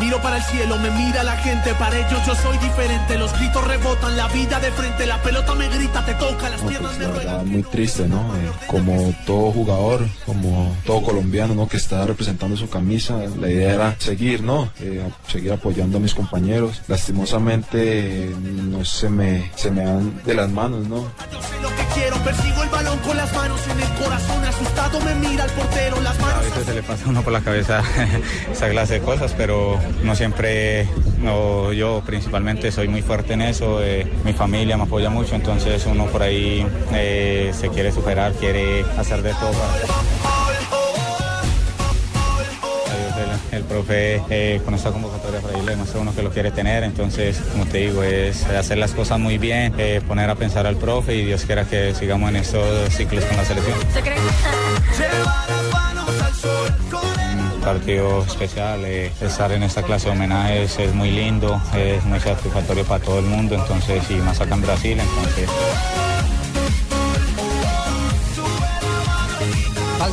Miro para el cielo, me mira la gente, para ellos yo soy diferente. Los gritos rebotan, la vida de frente, la pelota me grita, te toca, las No, piernas pues, me la ruegan. verdad, muy triste, ¿no? Eh, como todo jugador, como todo colombiano, ¿no? Que está representando su camisa, la idea era seguir, ¿no? Eh, seguir apoyando a mis compañeros. Lastimosamente, eh, no se me, se me dan de las manos, ¿no? Yo sé lo que quiero, persigo el balón con las manos en el corazón, asustado me mira el portero, las A veces se le pasa a uno por la cabeza esa clase de cosas, pero no siempre, no, yo principalmente soy muy fuerte en eso, eh, mi familia me apoya mucho, entonces uno por ahí eh, se quiere superar, quiere hacer de todo. para- El, el profe eh, con esta convocatoria por ahí le demuestra uno que lo quiere tener, entonces como te digo es hacer las cosas muy bien, eh, poner a pensar al profe y Dios quiera que sigamos en estos ciclos con la selección. partido especial, eh, estar en esta clase de homenajes es muy lindo, es muy satisfactorio para todo el mundo, entonces y más acá en Brasil, entonces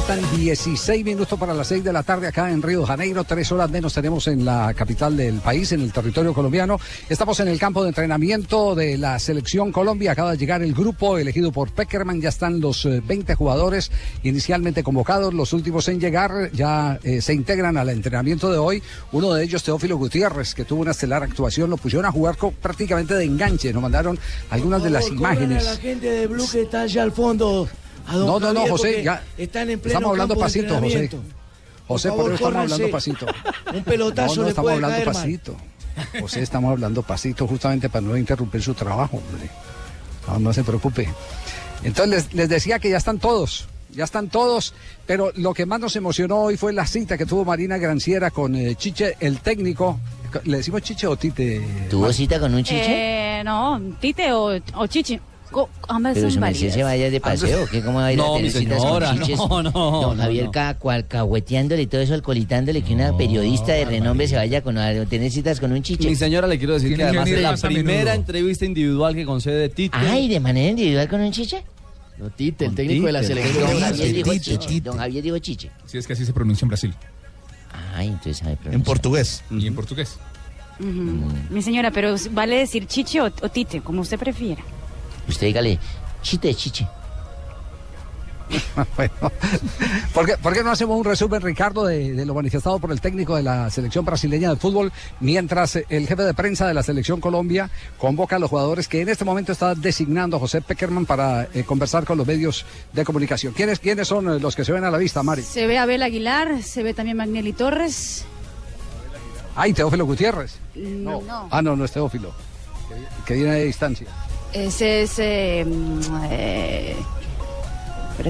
Faltan 16 minutos para las 6 de la tarde acá en Río de Janeiro. Tres horas menos tenemos en la capital del país, en el territorio colombiano. Estamos en el campo de entrenamiento de la selección Colombia. Acaba de llegar el grupo elegido por Peckerman. Ya están los eh, 20 jugadores inicialmente convocados. Los últimos en llegar ya eh, se integran al entrenamiento de hoy. Uno de ellos, Teófilo Gutiérrez, que tuvo una estelar actuación. Lo pusieron a jugar co- prácticamente de enganche. Nos mandaron algunas de las imágenes. a la gente de Blue que está allá al fondo. A don No, no, no, José, ya. Están en pleno Estamos hablando campo de pasito, José. José, Por por, favor, eso estamos hablando pasito. Un pelotazo no, no, le estamos puede hablando caer pasito. José, estamos hablando pasito justamente para no interrumpir su trabajo, hombre. No, no se preocupe. Entonces les, les decía que ya están todos, ya están todos, pero lo que más nos emocionó hoy fue la cita que tuvo Marina Granciera con eh, Chiche, el técnico. ¿Le decimos Chiche o Tite? ¿Tuvo cita con un chiche? Eh, no, Tite o, o Chichi. Ambas Pero son su se vaya de paseo, ¿qué? ¿Cómo va a ir No, a mi tener citas señora, con chiches? no, no, Don no, Javier no. cahueteándole y todo eso, alcoholitándole, que una periodista de renombre se vaya con, a tener citas con un chiche. Mi señora, le quiero decir que que además es la primera entrevista individual que concede Tite. Ay, ¿de manera individual con un chiche? No, Tite, el técnico de la selección. Don Javier dijo chiche. Don Javier dijo chiche. Sí, es que así se pronuncia en Brasil. Ay, entonces sabe En portugués. Y en portugués. Mi señora, pero vale decir Chichi o, o Tite, como usted prefiera. Usted dígale, chite, chiche. bueno, ¿por qué, por qué no hacemos un resumen, Ricardo, de, de lo manifestado por el técnico de la selección brasileña de fútbol, mientras el jefe de prensa de la selección Colombia convoca a los jugadores que en este momento está designando a José Peckerman para eh, conversar con los medios de comunicación? ¿Quiénes, quiénes son eh, los que se ven a la vista, Mari? Se ve Abel Aguilar, se ve también Magnelli Torres. Ay, Teófilo Gutiérrez. No, no. Ah, no, no es Teófilo, que, que viene de distancia. Ese es. eh, mm, eh,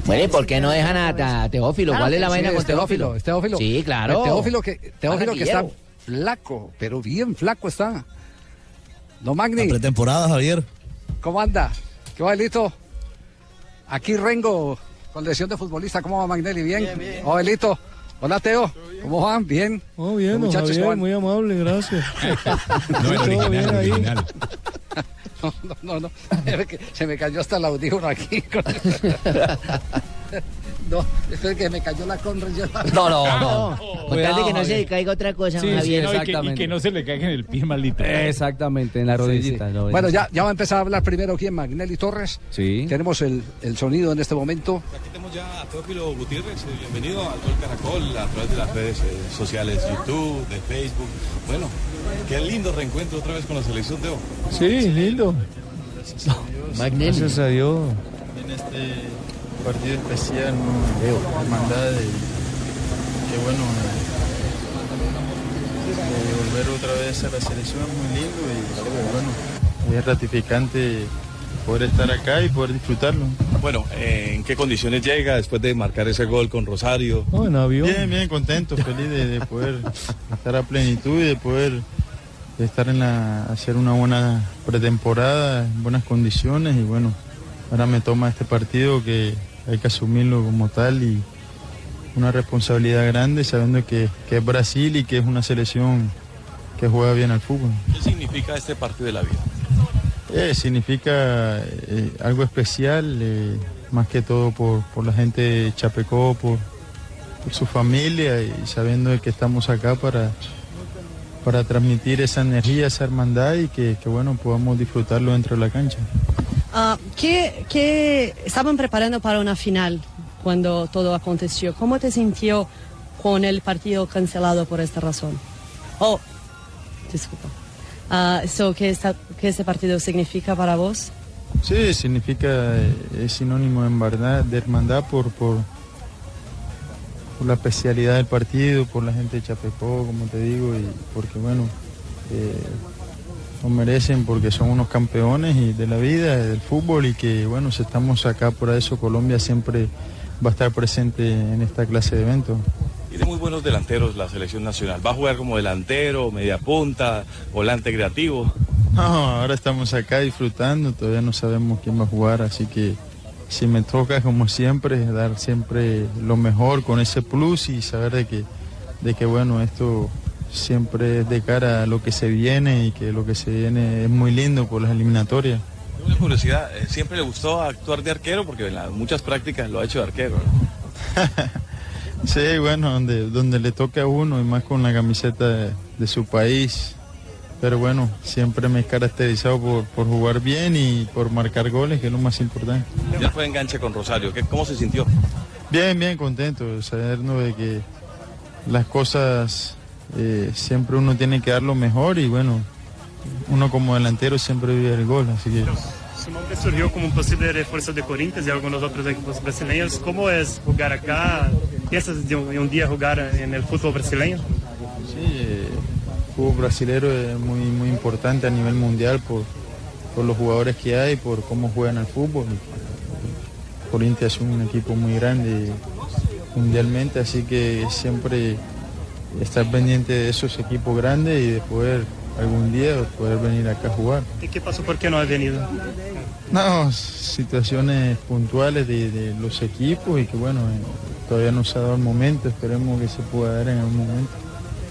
Bueno, ¿y por qué no dejan a, Teófilo? Claro ¿Cuál es la sí, vaina con Teófilo, Teófilo? Sí, claro. Teófilo que, Teófilo que está flaco, pero bien flaco está. Don Magni. pretemporada, Javier. ¿Cómo anda? ¿Qué va, Elito? Aquí Rengo, con lesión de futbolista. ¿Cómo va Magnelli? ¿Bien? Bien, bien. Oh, Elito. Hola, Teo. ¿Cómo van? ¿Bien? Oh, bien, muchachos, muy amable, gracias. No, el Todo original, bien el ahí. original. No, no, no, no. Se me cayó hasta el audífono aquí. No, es que me cayó la conra. yo- No, no, no. Con tal de que no se le caiga otra cosa, Sí, Javier. exactamente. no se le caiga en el pie maldito. Exactamente, en la rodillita. sí. no, Bueno, en- ya, ya va a empezar a hablar primero quién, Magnelli Torres. Sí. Tenemos el, el sonido en este momento. Aquí tenemos ya a Teófilo Gutiérrez, eh, bienvenido al Gol Caracol a través de las redes eh, sociales, YouTube, de Facebook. Bueno, qué lindo reencuentro otra vez con la selección, Teo. Sí, lindo. Magnelli. Gracias a Dios. en este partido especial, ¿no? hermandad, de- que bueno, de volver otra vez a la selección es muy lindo y bueno, es ratificante poder estar acá y poder disfrutarlo. Bueno, eh, ¿en qué condiciones llega después de marcar ese gol con Rosario? Bien, bien, contento, feliz de, de poder estar a plenitud y de poder estar en la, hacer una buena pretemporada, en buenas condiciones y bueno, ahora me toma este partido que hay que asumirlo como tal y una responsabilidad grande sabiendo que, que es Brasil y que es una selección que juega bien al fútbol. ¿Qué significa este partido de la vida? Eh, significa eh, algo especial, eh, más que todo por, por la gente de Chapecó, por, por su familia y sabiendo que estamos acá para, para transmitir esa energía, esa hermandad y que, que, bueno, podamos disfrutarlo dentro de la cancha. Ah, ¿qué, qué estaban preparando para una final cuando todo aconteció? ¿Cómo te sintió con el partido cancelado por esta razón? Oh, disculpa. Ah, so, ¿qué, está, ¿Qué este partido significa para vos? Sí, significa, es sinónimo de hermandad, de hermandad por, por, por la especialidad del partido, por la gente de Chapecó, como te digo, y porque bueno, eh, lo merecen porque son unos campeones y de la vida, del fútbol y que bueno, si estamos acá por eso, Colombia siempre va a estar presente en esta clase de eventos. Tiene muy buenos delanteros la selección nacional. ¿Va a jugar como delantero, media punta, volante creativo? No, ahora estamos acá disfrutando, todavía no sabemos quién va a jugar, así que si me toca como siempre, dar siempre lo mejor con ese plus y saber de que, de que bueno, esto siempre es de cara a lo que se viene y que lo que se viene es muy lindo por las eliminatorias. Una curiosidad, eh, ¿siempre le gustó actuar de arquero? Porque en las muchas prácticas lo ha hecho de arquero. ¿no? Sí, bueno, donde, donde le toque a uno y más con la camiseta de, de su país. Pero bueno, siempre me he caracterizado por, por, jugar bien y por marcar goles, que es lo más importante. Ya fue enganche con Rosario, ¿Qué, ¿cómo se sintió? Bien, bien, contento, sabernos de que las cosas eh, siempre uno tiene que dar lo mejor y bueno, uno como delantero siempre vive el gol, así que... Su nombre surgió como un posible refuerzo de Corinthians y algunos otros equipos brasileños. ¿Cómo es jugar acá? ¿Piensas de un, día jugar en el fútbol brasileño? Sí, eh, el fútbol brasileño es muy, muy importante a nivel mundial por, por los jugadores que hay, por cómo juegan al fútbol. Corinthians es un equipo muy grande mundialmente, así que siempre estar pendiente de esos equipos grandes y de poder algún día poder venir acá a jugar. ¿Y qué pasó? ¿Por qué no ha venido? No, situaciones puntuales de, de los equipos y que bueno, eh, todavía no se ha dado el momento, esperemos que se pueda dar en algún momento.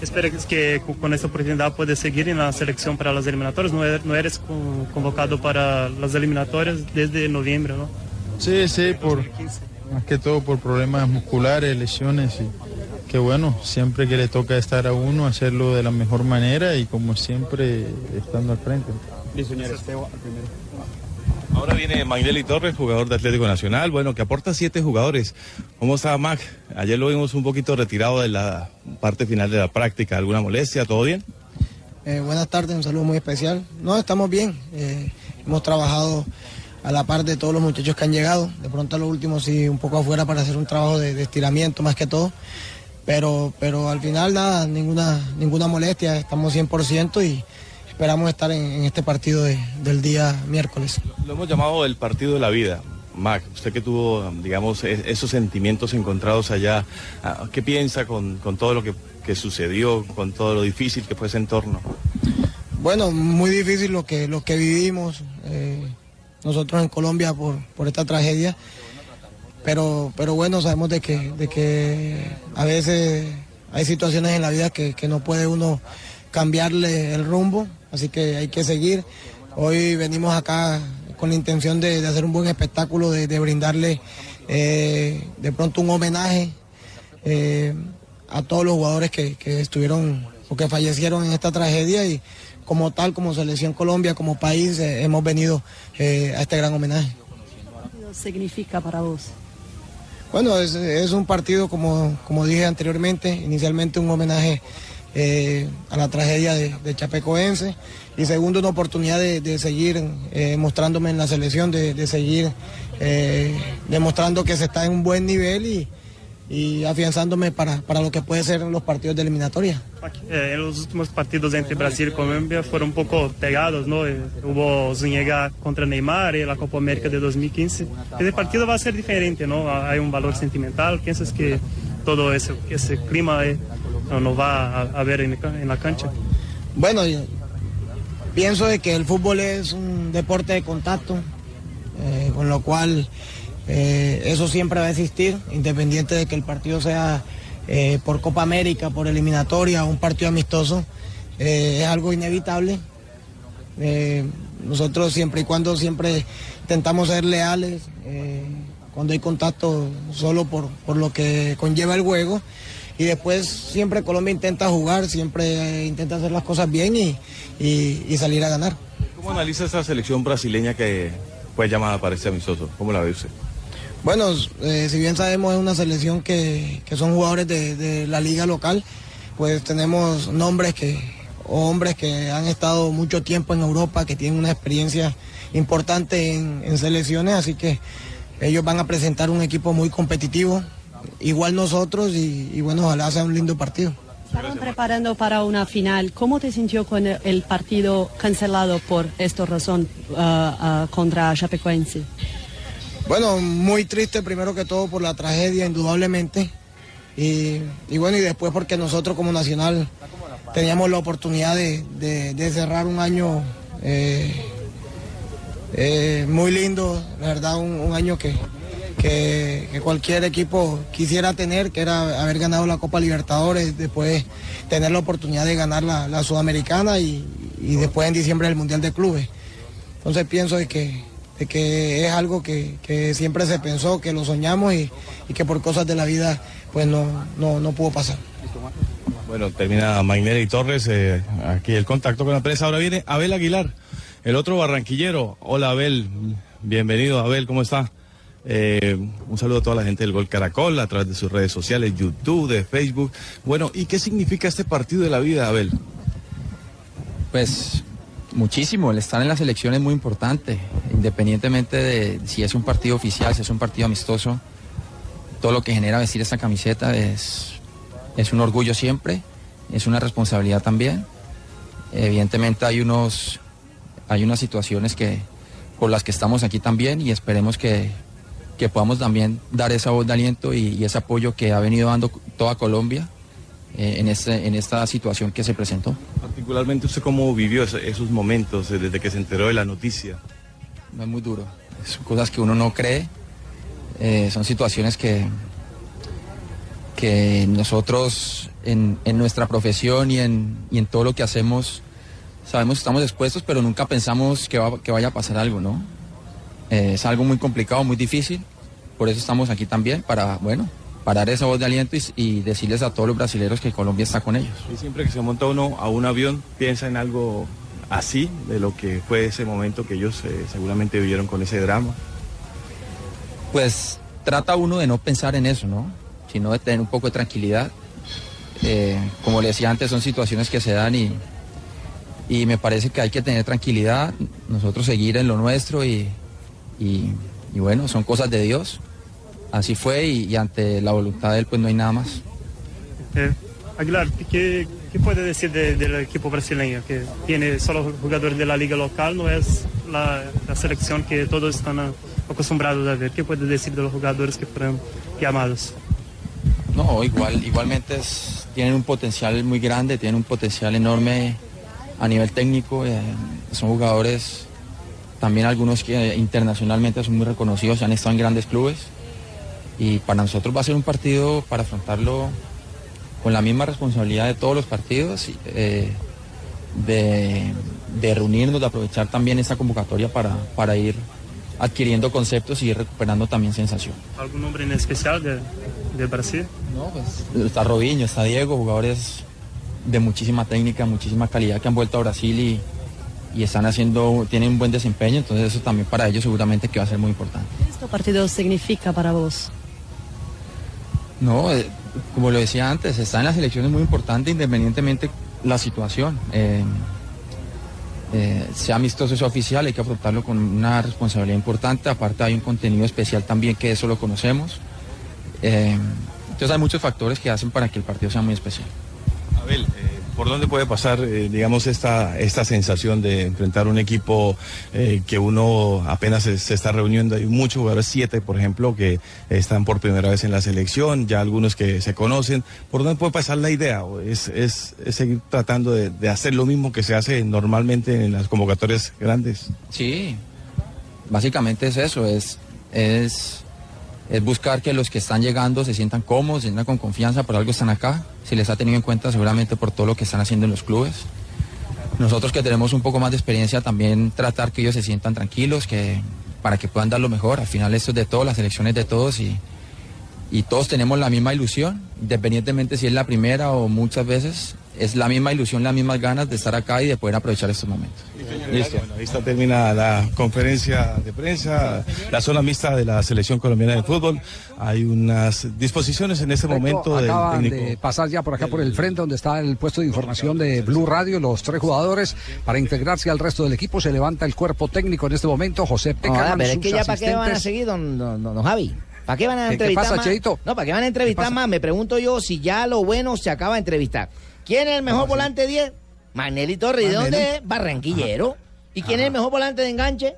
¿Esperas que con esta oportunidad puedes seguir en la selección para las eliminatorias? No eres, no eres convocado para las eliminatorias desde noviembre, ¿no? Sí, sí, por, más que todo por problemas musculares, lesiones y que bueno, siempre que le toca estar a uno, hacerlo de la mejor manera y como siempre estando al frente. Ahora viene Magnelli Torres, jugador de Atlético Nacional, bueno, que aporta siete jugadores. ¿Cómo está Mac? Ayer lo vimos un poquito retirado de la parte final de la práctica. ¿Alguna molestia? ¿Todo bien? Eh, buenas tardes, un saludo muy especial. No, estamos bien. Eh, hemos trabajado a la par de todos los muchachos que han llegado. De pronto a lo último sí, un poco afuera para hacer un trabajo de, de estiramiento más que todo pero, pero al final nada, ninguna, ninguna molestia, estamos 100% y esperamos estar en, en este partido de, del día miércoles. Lo hemos llamado el partido de la vida. Mac, usted que tuvo, digamos, esos sentimientos encontrados allá, ¿qué piensa con, con todo lo que, que, sucedió, con todo lo difícil que fue ese entorno? Bueno, muy difícil lo que, lo que vivimos eh, nosotros en Colombia por, por esta tragedia pero, pero bueno, sabemos de que, de que a veces hay situaciones en la vida que, que, no puede uno cambiarle el rumbo, así que hay que seguir. Hoy venimos acá con la intención de, de hacer un buen espectáculo, de, de brindarle eh, de pronto un homenaje eh, a todos los jugadores que, que estuvieron o que fallecieron en esta tragedia y como tal, como Selección Colombia, como país, eh, hemos venido a este gran homenaje. ¿Qué significa para vos? Bueno, es, un partido, como, como dije anteriormente, inicialmente un homenaje eh, a la tragedia de, de, Chapecoense y segundo una oportunidad de, de seguir eh, mostrándome en la selección, de, de seguir eh, demostrando que se está en un buen nivel y, y afianzándome para, para lo que puede ser los partidos de eliminatoria. Eh, en los últimos partidos entre Brasil y Colombia fueron un poco pegados, ¿no? Eh, hubo Zúñiga contra Neymar y la Copa América de 2015. Ese partido va a ser diferente, ¿no? Hay un valor sentimental. ¿Piensas que todo ese, ese clima eh, no, no va a, a ver en, en la cancha? Bueno, yo pienso de que el fútbol es un deporte de contacto, eh, con lo cual eh, eso siempre va a existir, independiente de que el partido sea eh, por Copa América, por eliminatoria un partido amistoso, eh, es algo inevitable. Nosotros siempre y cuando siempre intentamos ser leales, cuando hay contacto solo por, por lo que conlleva el juego. Y después siempre Colombia intenta jugar, siempre intenta hacer las cosas bien y, y- y salir a ganar. ¿Cómo analiza esa selección brasileña que fue llamada para este amistoso? ¿Cómo la ve usted? Bueno, eh, si bien sabemos es una selección que, que son jugadores de, de la liga local, pues tenemos nombres que, hombres que han estado mucho tiempo en Europa, que tienen una experiencia importante en, selecciones, así que ellos van a presentar un equipo muy competitivo, igual nosotros, y, bueno, ojalá sea un lindo partido. Estaban preparando para una final. ¿Cómo te sintió con el, el partido cancelado por esta razón ah, ah, contra Chapecoense? Bueno, muy triste primero que todo por la tragedia, indudablemente. Y, bueno, y después porque nosotros como Nacional teníamos la oportunidad de, cerrar un año eh, eh, muy lindo, la verdad, un, año que, cualquier equipo quisiera tener, que era haber ganado la Copa Libertadores, después tener la oportunidad de ganar la, la Sudamericana y, y después en diciembre el Mundial de Clubes. Entonces pienso de que, de que es algo que, que siempre se pensó, que lo soñamos y, y que por cosas de la vida pues no, no, no pudo pasar. Bueno, termina Magnelli y Torres, eh, aquí el contacto con la prensa. Ahora viene Abel Aguilar, el otro barranquillero. Hola Abel, bienvenido Abel, ¿cómo está? Eh, un saludo a toda la gente del Gol Caracol a través de sus redes sociales, YouTube, de Facebook. Bueno, ¿y qué significa este partido de la vida, Abel? Pues muchísimo, el estar en la selección es muy importante, independientemente de si es un partido oficial, si es un partido amistoso, todo lo que genera vestir esta camiseta es, es un orgullo siempre, es una responsabilidad también. Evidentemente hay unos hay unas situaciones que por las que estamos aquí también y esperemos que, que podamos también dar esa voz de aliento y, y ese apoyo que ha venido dando toda Colombia eh, en, este, en esta situación que se presentó. Particularmente usted cómo vivió ese- esos momentos eh, desde que se enteró de la noticia. No es muy duro. Son cosas que uno no cree. eh, son situaciones que, que nosotros en, en nuestra profesión y en, y en todo lo que hacemos sabemos que estamos expuestos, pero nunca pensamos que, va- que vaya a pasar algo, ¿no? Eh, es algo muy complicado, muy difícil. Por eso estamos aquí también, para, bueno, para dar esa voz de aliento y, y decirles a todos los brasileños que Colombia está con ellos. Y siempre que se monta uno a un avión, piensa en algo así, de lo que fue ese momento que ellos eh, seguramente vivieron con ese drama. pues trata uno de no pensar en eso, ¿no? Sino de tener un poco de tranquilidad. Eh, como le decía antes, son situaciones que se dan y, y me parece que hay que tener tranquilidad, nosotros seguir en lo nuestro y, y- y bueno, son cosas de Dios. Así fue y, y ante la voluntad de Él pues no hay nada más. Eh, Aguilar, ¿qué, qué puede decir de- del equipo brasileño? Que tiene solo jugadores de la liga local, no es la, la selección que todos están acostumbrados a ver. ¿Qué puede decir de los jugadores que fueron llamados? No, igual, igualmente es- tienen un potencial muy grande, tienen un potencial enorme a nivel técnico. eh, son jugadores, también algunos que internacionalmente son muy reconocidos, han estado en grandes clubes. Y para nosotros va a ser un partido para afrontarlo con la misma responsabilidad de todos los partidos, eh, de, de reunirnos, de aprovechar también esta convocatoria para, para ir adquiriendo conceptos y ir recuperando también sensación. ¿Algún nombre en especial de, de Brasil? No, pues está Robinho, está Diego, jugadores de muchísima técnica, muchísima calidad que han vuelto a Brasil y, y están haciendo, tienen un buen desempeño, entonces eso también para ellos seguramente que va a ser muy importante. ¿Qué este partido significa para vos? No, eh, como lo decía antes, estar en las elecciones es muy importante independientemente la situación. Eh, eh, sea amistoso, sea oficial, hay que afrontarlo con una responsabilidad importante. Aparte hay un contenido especial también que eso lo conocemos. Entonces hay muchos factores que hacen para que el partido sea muy especial. ¿Por dónde puede pasar, eh, digamos, esta, esta sensación de enfrentar un equipo eh, que uno apenas se, está reuniendo? Hay muchos jugadores, siete, por ejemplo, que están por primera vez en la selección, ya algunos que se conocen. ¿Por dónde puede pasar la idea? ¿O es, es- es seguir tratando de, de hacer lo mismo que se hace normalmente en las convocatorias grandes? Sí, básicamente es eso, es, es, es buscar que los que están llegando se sientan cómodos, se sientan con confianza, por algo están acá, si les ha tenido en cuenta seguramente por todo lo que están haciendo en los clubes. Nosotros que tenemos un poco más de experiencia también tratar que ellos se sientan tranquilos, que para que puedan dar lo mejor. Al final esto es de todos, las elecciones de todos y, y todos tenemos la misma ilusión, independientemente si es la primera o muchas veces, es la misma ilusión, las mismas ganas de estar acá y de poder aprovechar estos momentos. Listo. Bueno, ahí está termina la conferencia de prensa, la zona mixta de la selección colombiana de fútbol. Hay unas disposiciones en este momento del técnico. de pasar ya por acá por el frente donde está el puesto de información de Blue Radio, los tres jugadores para integrarse al resto del equipo. Se levanta el cuerpo técnico en este momento, José No, Peckerman, pero es que ya para qué van a seguir, don, don, don- don Javi. ¿Para qué van a ¿Qué- qué entrevistar pasa, más? Cheito? No, ¿para qué van a entrevistar más? Me pregunto yo si ya lo bueno se acaba de entrevistar. ¿Quién es el mejor volante 10? Magnelli Torres. ¿Y de dónde es? Barranquillero. ¿Y quién es el mejor volante de enganche?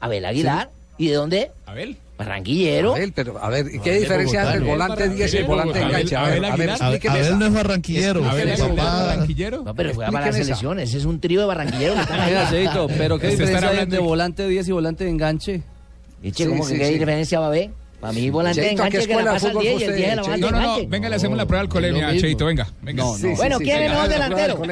Abel Aguilar. ¿Y de dónde es? Abel. Barranquillero. Abel, pero a ver, ¿y qué Abel diferencia entre el volante Abel 10 y el volante de Abel- enganche? A ver, Abel a ver, Abel no es barranquillero, esa. papá- barranquillero. No, pero juega para la selección. Ese es un trío de barranquilleros Cheito, pero ¿qué diferencia hay entre volante 10 y volante de enganche? Eche, Sí, ¿cómo sí, que qué sí. diferencia va a haber? Para mí, volante de Cheito, ¿a qué enganche que la escuela de pasa al fútbol 10 y el 10 de la banda No, no, no, venga, le hacemos la prueba al colemia, Cheito, venga. venga. No, no. Bueno, sí, ¿quién sí, es el mejor delantero? ¿Quién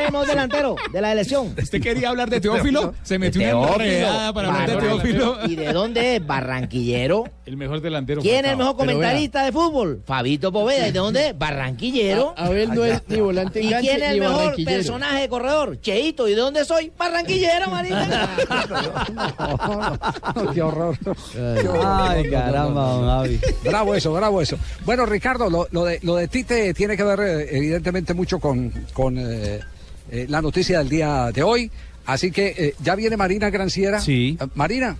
es el mejor delantero de la elección? ¿Usted quería hablar de Teófilo? Se metió una enredada para hablar de. Teófilo. ¿Y de dónde es? Barranquillero. El mejor delantero. ¿Quién es el mejor comentarista de fútbol? Fabito Poveda. ¿Y de dónde es? Barranquillero. A- Abel no es ni volante ¿Y enganche quién es el mejor personaje de corredor? Cheito. ¿Y de dónde soy? Barranquillero, marica. No, qué horror. Qué horror. Ay, caramba, don Javi. Bravo eso, bravo eso. Bueno, Ricardo, lo, lo de, lo de Tite tiene que ver eh, evidentemente mucho con, con eh, eh, la noticia del día de hoy. Así que eh, ya viene Marina Granciera. Sí. Marina,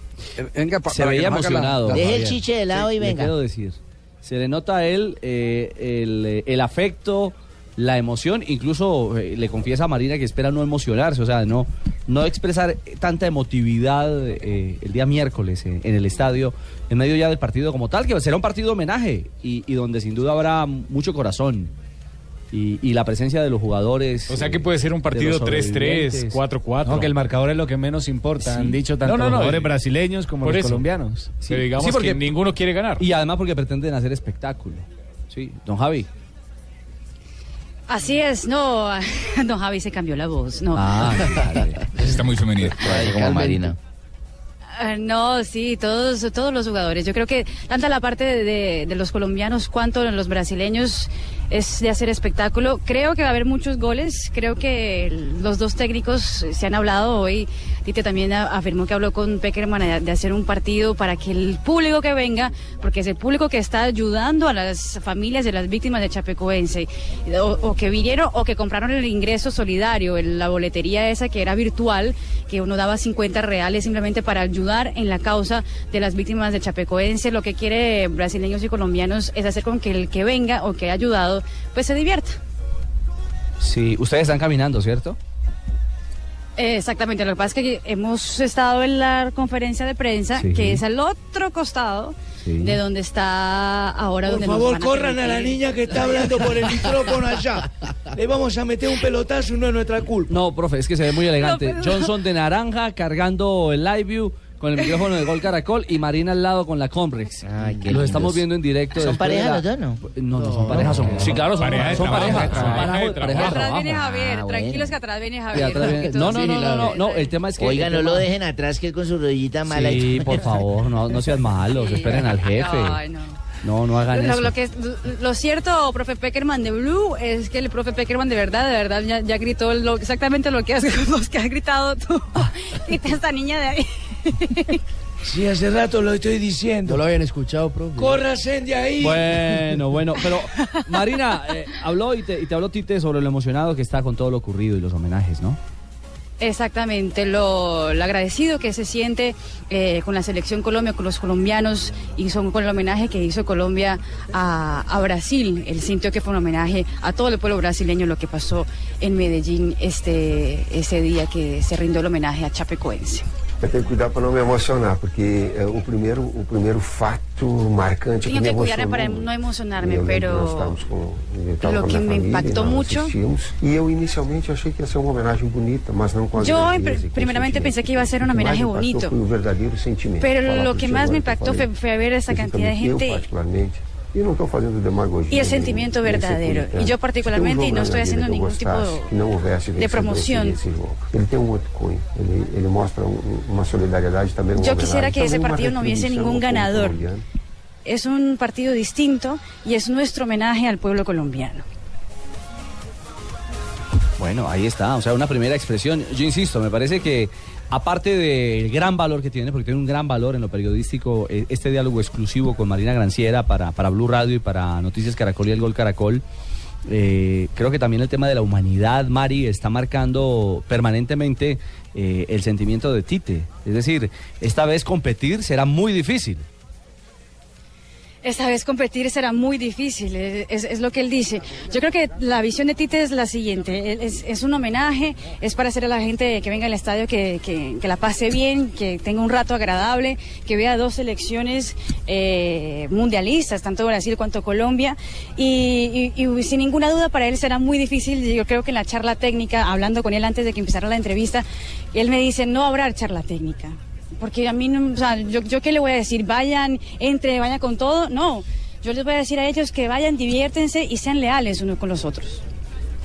venga pa- Se para que veía la- emocionado. la- Deje el chiche de lado y venga. quiero decir, se le nota a él eh, el, el afecto, la emoción, incluso eh, le confiesa a Marina que espera no emocionarse, o sea, no, no expresar tanta emotividad eh, el día miércoles eh, en el estadio, en medio ya del partido como tal, que será un partido homenaje y, y donde sin duda habrá mucho corazón. Y, y la presencia de los jugadores. O sea que puede ser un partido los 3-3, sobrevivientes. 4-4. No, que el marcador es lo que menos importa, Sí. han dicho tanto No, no, los jugadores eh, brasileños como por los eso. colombianos. Sí. Pero digamos Sí, porque- que ninguno quiere ganar. Y además porque pretenden hacer espectáculo. Sí, don Javi. Así es, no, don Javi se cambió la voz, no. Ah, Está muy femenina. como Marina. Ah, No, sí, todos, todos los jugadores. Yo creo que tanto la parte de, de- de los colombianos cuanto los brasileños es de hacer espectáculo. Creo que va a haber muchos goles. Creo que los dos técnicos se han hablado hoy. Tite también afirmó que habló con Peckerman de, hacer un partido para que el público que venga, porque es el público que está ayudando a las familias de las víctimas de Chapecoense, o, o que vinieron o que compraron el ingreso solidario, el- la boletería esa que era virtual, que uno daba 50 reales simplemente para ayudar en la causa de las víctimas de Chapecoense. Lo que quiere brasileños y colombianos es hacer con que el que venga o que ha ayudado, pues se divierta. Sí, ustedes están caminando, ¿cierto? Eh, Exactamente, lo que pasa es que hemos estado en la conferencia de prensa, Sí. que es al otro costado Sí. de donde está ahora Por donde favor, corran a la niña que está hablando por el micrófono allá. Le vamos a meter un pelotazo y no es nuestra culpa. No, profe, es que se ve muy elegante. No, pero- Johnson de naranja cargando el live view con el micrófono de Gol Caracol y Marina al lado con la Comrex. qué los estamos viendo en directo. ¿Son pareja los dos, no? No, no son pareja, son. Sí, claro, son Pareja son pareja. Son pareja Atrás viene. Javier, Ah, tranquilos que atrás viene Javier. atrás viene- que No, no, no, no, no, no, el tema es que. Oiga, no lo dejen atrás que con su rodillita mala. Sí, por favor, no, no sean malos, esperen al jefe. Ay, no. No, no hagan Lo, eso. lo que es- lo cierto, profe Peckerman de Blue, es que el profe Peckerman de verdad, de verdad, ya, ya gritó lo- exactamente lo que has, los que has gritado tú. Quita esta niña de ahí. Sí, hace rato lo estoy diciendo. No lo habían escuchado, profe. Córrasen de ahí. Bueno, bueno, pero Marina, eh, habló y te, y te habló Tite sobre lo emocionado que está con todo lo ocurrido y los homenajes, ¿no? Exactamente, lo, lo agradecido que se siente eh, con la selección Colombia, con los colombianos y son con el homenaje que hizo Colombia a, a Brasil. Él sintió que fue un homenaje a todo el pueblo brasileño lo que pasó en Medellín este ese día que se rindió el homenaje a Chapecoense. Eu tenho que cuidar para não me emocionar, porque é, o, primeiro, o primeiro fato marcante que Tengo me que cuidarme emocionou. para no emocionarme, eu que nós pero estávamos com, lo que me impactó nós mucho- E eu inicialmente achei que ia ser uma homenagem bonita, mas não com a Yo primeramente pensé que iba a ser un O que mais homenaje me impactou bonito. Foi o verdadeiro sentimento. Pero lo que más me que impactó fue, fue ver esa cantidad de especificamente Eu, gente particularmente, e não estou fazendo demagogia. y el sentimiento verdadero. Y yo particularmente, y no estoy haciendo ningún tipo de promoción. outro cunho, ele, ele mostra um- uma solidariedade também uma Yo quisiera que ese partido no hubiese ningún ganador. Es un partido distinto y es nuestro homenaje al pueblo colombiano. Bueno, ahí está, o sea, una primera expresión. Yo insisto, me parece que aparte del gran valor que tiene, porque tiene un gran valor en lo periodístico, eh, este diálogo exclusivo con Marina Granciera para, para Blue Radio y para Noticias Caracol y el Gol Caracol, eh, creo que también el tema de la humanidad, Mari, está marcando permanentemente eh, el sentimiento de Tite. Es decir, esta vez competir será muy difícil. Esta vez competir será muy difícil, eh, es, lo que él dice. Yo creo que la visión de Tite es la siguiente, él- es, es un homenaje, es para hacer a la gente que venga al estadio que, que- que la pase bien, que tenga un rato agradable, que vea dos selecciones eh, mundialistas, tanto Brasil cuanto Colombia, y, y- y sin ninguna duda para él será muy difícil, yo creo que en la charla técnica, hablando con él antes de que empezara la entrevista, él me dice, no habrá charla técnica. Porque a mí, no, o sea, yo, yo qué le voy a decir, vayan, entre, vayan con todo, no. Yo les voy a decir a ellos que vayan, diviértense y sean leales unos con los otros.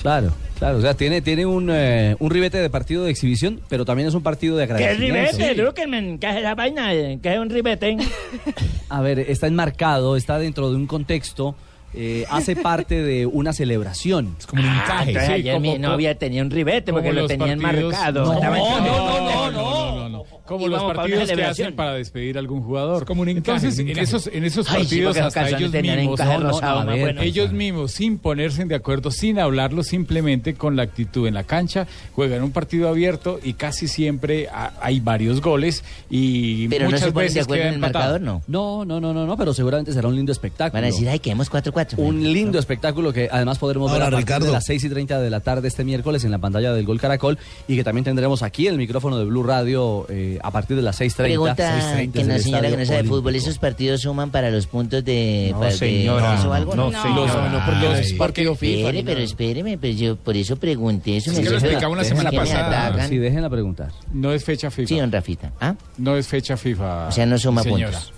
Claro, claro, o sea, tiene, tiene un, eh, un ribete de partido de exhibición, pero también es un partido de ¿Qué agradecimiento. ribete? Druckerman, ¿qué es esa vaina? ¿Qué es un ribete? A ver, está enmarcado, está dentro de un contexto, eh, hace parte de una celebración. Es como un encaje, Entonces sí, ayer como- mi novia tenía un ribete porque lo tenía enmarcado. No, no, entrando- no, no, no, no, no. Como los partidos que hacen para despedir a algún jugador. como un encaje, Entonces, un en esos, en esos Ay, sí, partidos hasta ellos mismos, no, no, ver, bueno. ellos mismos, sin ponerse de acuerdo, sin hablarlo, simplemente con la actitud en la cancha, juegan un partido abierto y casi siempre ha- hay varios goles y Pero no muchas se ponen de veces acuerdo queda en el marcador, ¿no? No, no, no, no, no, pero seguramente será un lindo espectáculo. Van a decir, ay, quedemos 4-4. Un lindo espectáculo que además podremos ver a partir Ricardo. de las 6 y 30 de la tarde este miércoles en la pantalla del Gol Caracol y que también tendremos aquí el micrófono de Blue Radio eh, a partir de las 6.30. Pregunta 6:30 que el señora que no sabe fútbol, ¿esos partidos suman para los puntos de, No, pa- de señora, eso o algo? no, señora. No, porque no es partido FIFA, Espere, pero espéreme, pero yo por eso pregunté eso. Es me que lo la ¿es semana pasada. atacan? Sí, déjenla preguntar. No es fecha FIFA. Sí, don Rafita. ¿Ah? No es fecha FIFA. O sea, no suma señora. puntos.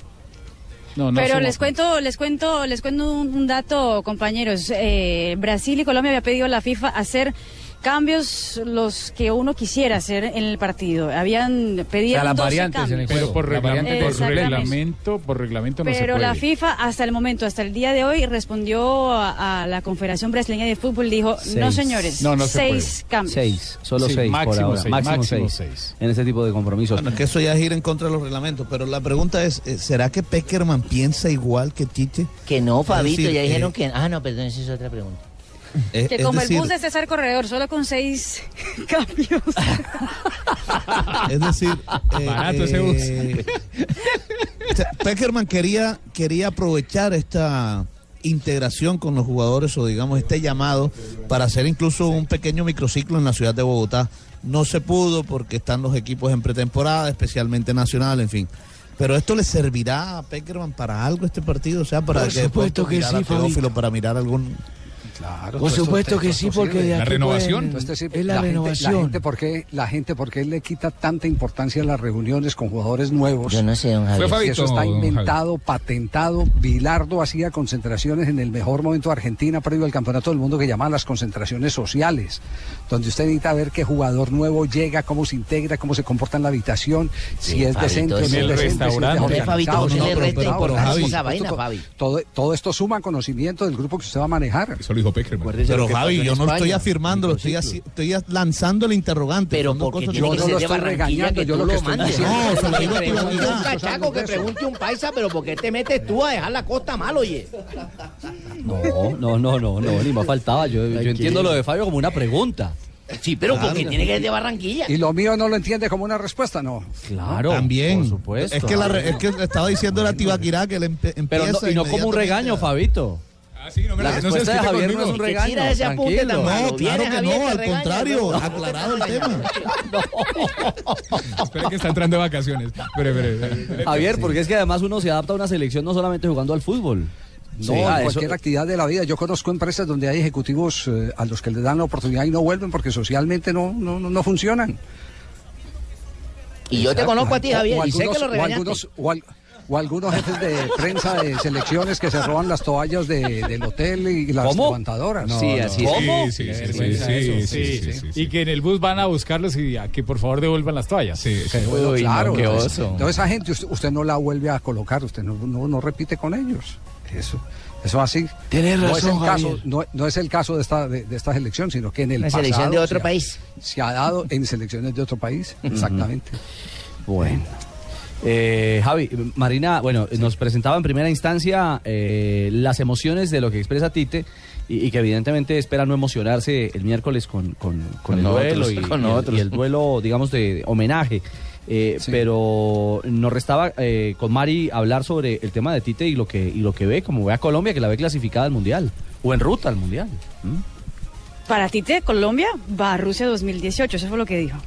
No, no Pero les cuento, les cuento, les cuento un, un dato, compañeros. Eh, Brasil y Colombia había pedido a la FIFA hacer cambios los que uno quisiera hacer en el partido. Habían pedido las 12 variantes en el cambios. Pero por, reglamento, por reglamento, por reglamento no se Pero puede. la FIFA hasta el momento, hasta el día de hoy, respondió a, a la Confederación Brasileña de Fútbol, dijo, no señores, No, no se seis cambios. Seis, solo Sí, seis por máximo ahora. seis, máximo, máximo seis, seis. en este tipo de compromisos. Bueno, que eso ya es ir en contra de los reglamentos, pero la pregunta es, eh, ¿será que Peckerman piensa igual que Tite? Que no, Fabito, decir, ya dijeron eh, que... Ah, no, perdón, esa es otra pregunta. Eh, Que es como decir, el bus de César Corredor, solo con seis cambios. Es decir, eh, Barato ese bus. eh, o sea, Peckerman quería, quería aprovechar esta integración con los jugadores o digamos este llamado para hacer incluso un pequeño microciclo en la ciudad de Bogotá. No se pudo porque están los equipos en pretemporada, especialmente nacional, en fin. Pero esto le servirá a Peckerman para algo este partido, o sea, para Por que supuesto que mirar sí, a Teófilo, Fabito. para mirar algún Claro, Por supuesto esto- que sí, porque de aquí La renovación. pueden- es la gente- renovación. La gente, ¿por qué, la gente, ¿por qué le quita tanta importancia a las reuniones con jugadores nuevos? Yo no sé, don Javier. Fabito, eso está don inventado, patentado. Bilardo hacía concentraciones en el mejor momento de Argentina previo al Campeonato del Mundo que llamaban las concentraciones sociales, donde usted necesita ver qué jugador nuevo llega, cómo se integra, cómo se comporta en la habitación, si Sí, es Fabito, decente o no en es el decente, si es restaurante. Fabito, no, le pero- resta pero- importancia Javi, a esa vaina, todo- Fabi. Todo, todo esto suma conocimiento del grupo que usted va a manejar. Eso lo dijo Peckerman. Pero Javi, yo no estoy afirmando, estoy, así- estoy lanzando el interrogante. Pero porque Yo no lo estoy regañando, que yo lo que estoy diciendo. No, se lo Que digo a tu pregunte un cachaco, que pregunte un paisa, pero ¿por qué te metes tú a dejar la costa mal, oye? No, no, no, no, no, ni más faltaba. Yo, yo entiendo lo de Fabio como una pregunta. Sí, pero Claro. porque tiene que ser de Barranquilla. Y lo mío no lo entiende como una respuesta, no. Claro, También. por supuesto. Es que, la es que estaba diciendo la Tibaquirá que le empe- empieza Pero no, y no como un regaño, Fabito. Ah, sí, no me La la- no respuesta de Javier no es un regaño. tira ese apunte tranquilo. tan malo. No, claro que Javier, no, al regaña, contrario, ¿no? aclarado el tema. Espera que está entrando de vacaciones. Espere, espere, espere. Javier, porque es que además uno se adapta a una selección no solamente jugando al fútbol. No, Sí, en ah, cualquier eso- actividad de la vida. Yo conozco empresas donde hay ejecutivos eh, a los que les dan la oportunidad y no vuelven porque socialmente no, no, no- no funcionan. Y yo te conozco a ti, O- Javier, o y sé que lo o regañaste. algunos, o al- o algunos jefes de prensa de selecciones que se roban las toallas de- del hotel y las ¿Cómo? levantadoras. Sí, así es. ¿Cómo? Sí, sí, Qué sí, vergüenza sí, eso. sí, Sí, sí, sí. sí. Y que en el bus van a buscarlos y a que por favor devuelvan las toallas. Sí, sí. Bueno, Uy, no, claro, qué entonces, esa gente usted, usted no la vuelve a colocar, usted no, no, no repite con ellos. Eso, eso así. Tienes no es el caso, no, no es el caso de esta, de, de esta selección, sino que en el pasado selección de otro se ha- país. Se ha dado en selecciones de otro país, exactamente. Bueno. Eh, Javi, Marina, bueno, nos presentaba en primera instancia eh, las emociones de lo que expresa Tite y, y que evidentemente espera no emocionarse el miércoles con, con- con Con el nosotros, duelo y, con y el, nosotros. y el duelo, digamos, de homenaje. Eh, Pero nos restaba eh, con Mari hablar sobre el tema de Tite y lo que y lo que ve, como ve a Colombia, que la ve clasificada al Mundial o en ruta al Mundial. ¿Mm? Para Tite, Colombia va a Rusia 2018, eso fue lo que dijo.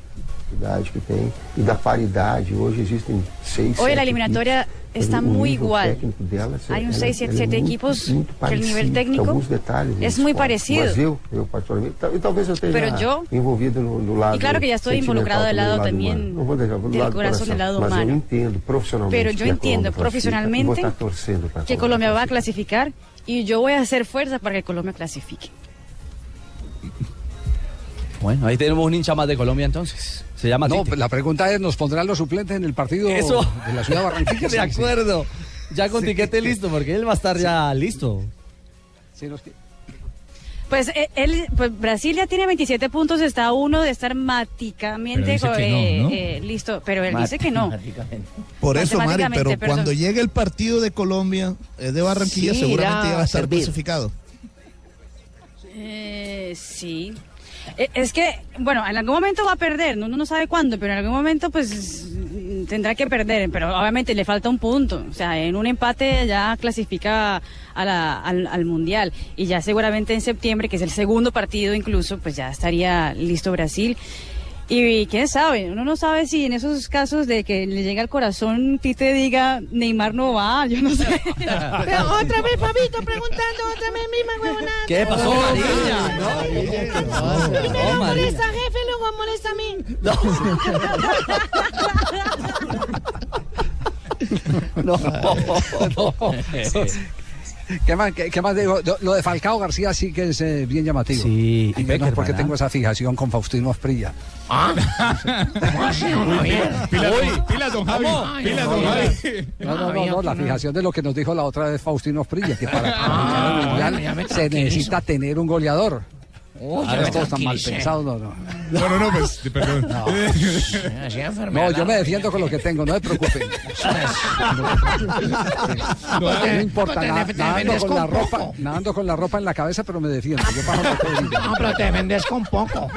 Que tem e da paridade. Hoje existem seis. Hoy la eliminatoria equipos. está muy igual. delas Hay un ela- 6, 7, ela é 7 muito- equipos muito que el nivel técnico detalhes es muy parecido. Mas eu, eu particularmente, tal- e talvez eu esteja Pero yo- envolvido no, no lado Y claro que ya estoy involucrado del lado también humano. Del lado corazón, del lado mas eu humano. entendo profissionalmente Pero yo entiendo profesionalmente que Colombia va a clasificar y yo voy a hacer fuerza para que Colombia clasifique. Bueno, ahí tenemos un hincha más de Colombia entonces. Se llama No, Tite. la pregunta es, ¿nos pondrán los suplentes en el partido Eso. de la ciudad de Barranquilla? de acuerdo. Ya con Tiquete listo, porque él va a estar ya listo. Sí, Pues eh, él, pues Brasil ya tiene 27 puntos, está a uno de estar Pero no, eh, ¿no? eh, listo, pero él dice que no. Por eso, Mari, pero perdón. cuando llegue el partido de Colombia, es de Barranquilla, Sí, seguramente ya va a a estar servir. clasificado. Eh, sí. Eh, Es que, bueno, en algún momento va a perder, ¿no? uno no sabe cuándo, pero en algún momento pues tendrá que perder, pero obviamente le falta un punto, o sea, en un empate ya clasifica a la- al, al Mundial y ya seguramente en septiembre, que es el segundo partido incluso, pues ya estaría listo Brasil. Y quién sabe, uno no sabe si en esos casos de que le llega al corazón Tite diga Neymar no va, yo no sé. Pero otra vez, Fabito, preguntando otra vez misma huevonada. ¿Qué pasó, María? Primero No, María. molesta a jefe, luego molesta a mí. No, no. ¿Qué más, qué, qué más digo? Lo- de Falcao García sí que es eh, bien llamativo. Sí, y y yo no sé por qué Peckerman, tengo ¿ah? esa fijación con Faustino Asprilla. Don- pilas, don Javi. Pilas, don Javi. No, no, no, no, la fijación de lo que nos dijo la otra vez Faustino Asprilla, que para Ah, ya Mundial se necesita tener un goleador. Oh, Ahora todos tan mal pensados, no, no. No, no, no, pues, perdón. No, yo me defiendo con lo que tengo, no se preocupen. No importa, te- na- te nadando con la ropa, poco. nadando con la ropa en la cabeza, pero me defiendo. Yo paso. No, pero te vendes con poco.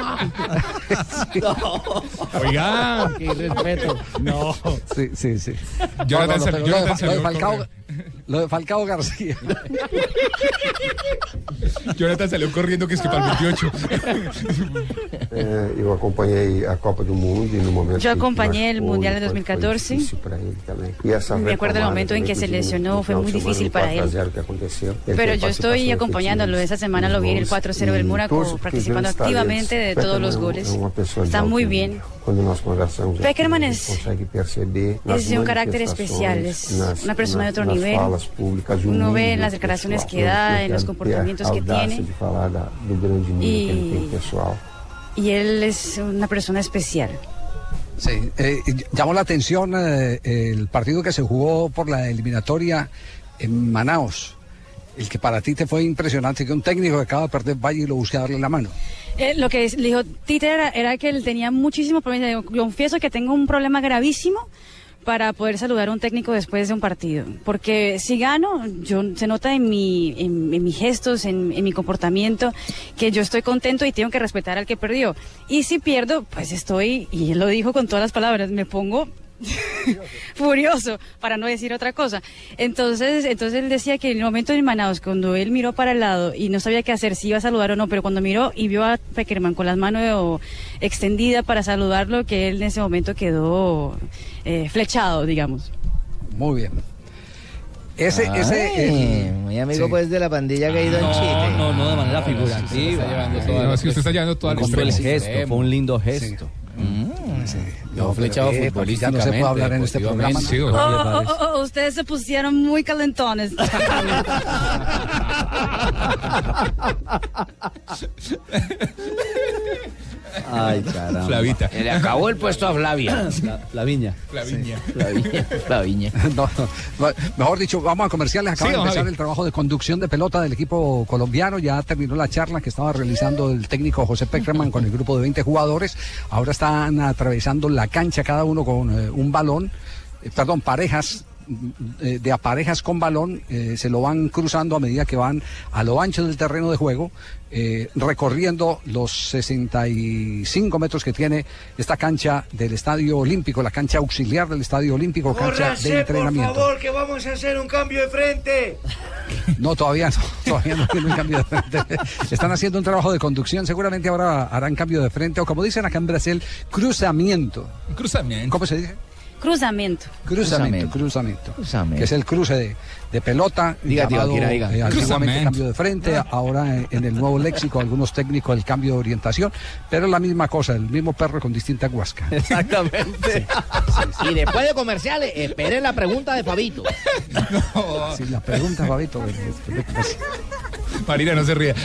Oiga. Qué irrespeto. No. Sí, sí, sí. Jonathan No, no, no, Jonathan Falcao, corriendo. Lo de Falcao García. Jonathan salió corriendo que es que para el 28. É, eu acompanhei a Copa do Mundo e no momento Yo acompañé el Mundial de foi- foi 2014. difícil para ele também. E essa Me acuerdo del retomada momento en que se lesionó, fue muy difícil para 4 a él. 0 que aconteceu. Ele Pero yo estoy acompañándolo. Esa semana lo vi en el gols 4-0 del Mónaco, participando activamente de todos los goles. Está muy bien. Peckerman es- es de un carácter especial, es una persona de otro nivel. Falas públicas, o Uno ve en las declaraciones pessoal. que da, en los comportamientos a que tiene. de falar da- do grande nível que ele Y-. Y él es una persona especial. Sí, eh, llamó la atención eh, el partido que se jugó por la eliminatoria en Manaos. El que para ti te fue impresionante, que un técnico que acaba de perder vaya y lo busque a darle la mano. Eh, lo que es- le dijo Tite era, era que él tenía muchísimos problemas. Yo confieso que tengo un problema gravísimo para poder saludar a un técnico después de un partido. Porque si gano, yo, se nota en, mi, en, mis gestos, en, en mi comportamiento, que yo estoy contento y tengo que respetar al que perdió. Y si pierdo, pues estoy, y él lo dijo con todas las palabras, me pongo furioso, para no decir otra cosa. Entonces, entonces él decía que en el momento de Manaus, cuando él miró para el lado y no sabía qué hacer, si iba a saludar o no, pero cuando miró y vio a Peckerman con las manos extendidas para saludarlo, que él en ese momento quedó eh, flechado, digamos. Muy bien. Ese, Ay, ese. eh, muy amigo sí. pues de la pandilla que ha ido en Chile. No, no, de manera figurativa. No, es que usted está llevando toda la Fue el gesto, fue un lindo gesto. No, flechado eh, porque ya no se puede hablar en este programa. Sí, Oh, oh, oh, oh, ustedes se pusieron muy calentones. Ay, caramba. Flavita. Le acabó el puesto a Flavia. Flaviña. Flaviña. Flaviña. Flaviña. No, no, mejor dicho, vamos a comerciales. Acaba Sí, de empezar Javi. el trabajo de conducción de pelota del equipo colombiano. Ya terminó la charla que estaba realizando el técnico José Peckerman con el grupo de 20 jugadores. Ahora están atravesando la cancha cada uno con eh, un balón, eh, perdón, parejas. Eh, De a parejas con balón eh, se lo van cruzando a medida que van a lo ancho del terreno de juego, eh, recorriendo los 65 metros que tiene esta cancha del Estadio Olímpico, la cancha auxiliar del Estadio Olímpico, cancha de Córrase, por entrenamiento. favor, que vamos a hacer un cambio de frente. No, todavía no, todavía no tienen cambio de frente. Están haciendo un trabajo de conducción, seguramente ahora harán cambio de frente, o como dicen acá en Brasil, cruzamiento. Cruzamiento. ¿Cómo se dice? Cruzamiento. Cruzamiento, cruzamiento. Cruzamiento. Que es el cruce de, de pelota, Diga, llamado, Tibaquira, diga. eh, antiguamente Cruzamiento. cambio de frente, ahora en el nuevo léxico algunos técnicos el cambio de orientación, pero es la misma cosa, el mismo perro con distinta guasca. Exactamente. Y después de comerciales, esperen la pregunta de Fabito. Sí, la pregunta, Fabito. Marina, no se ría.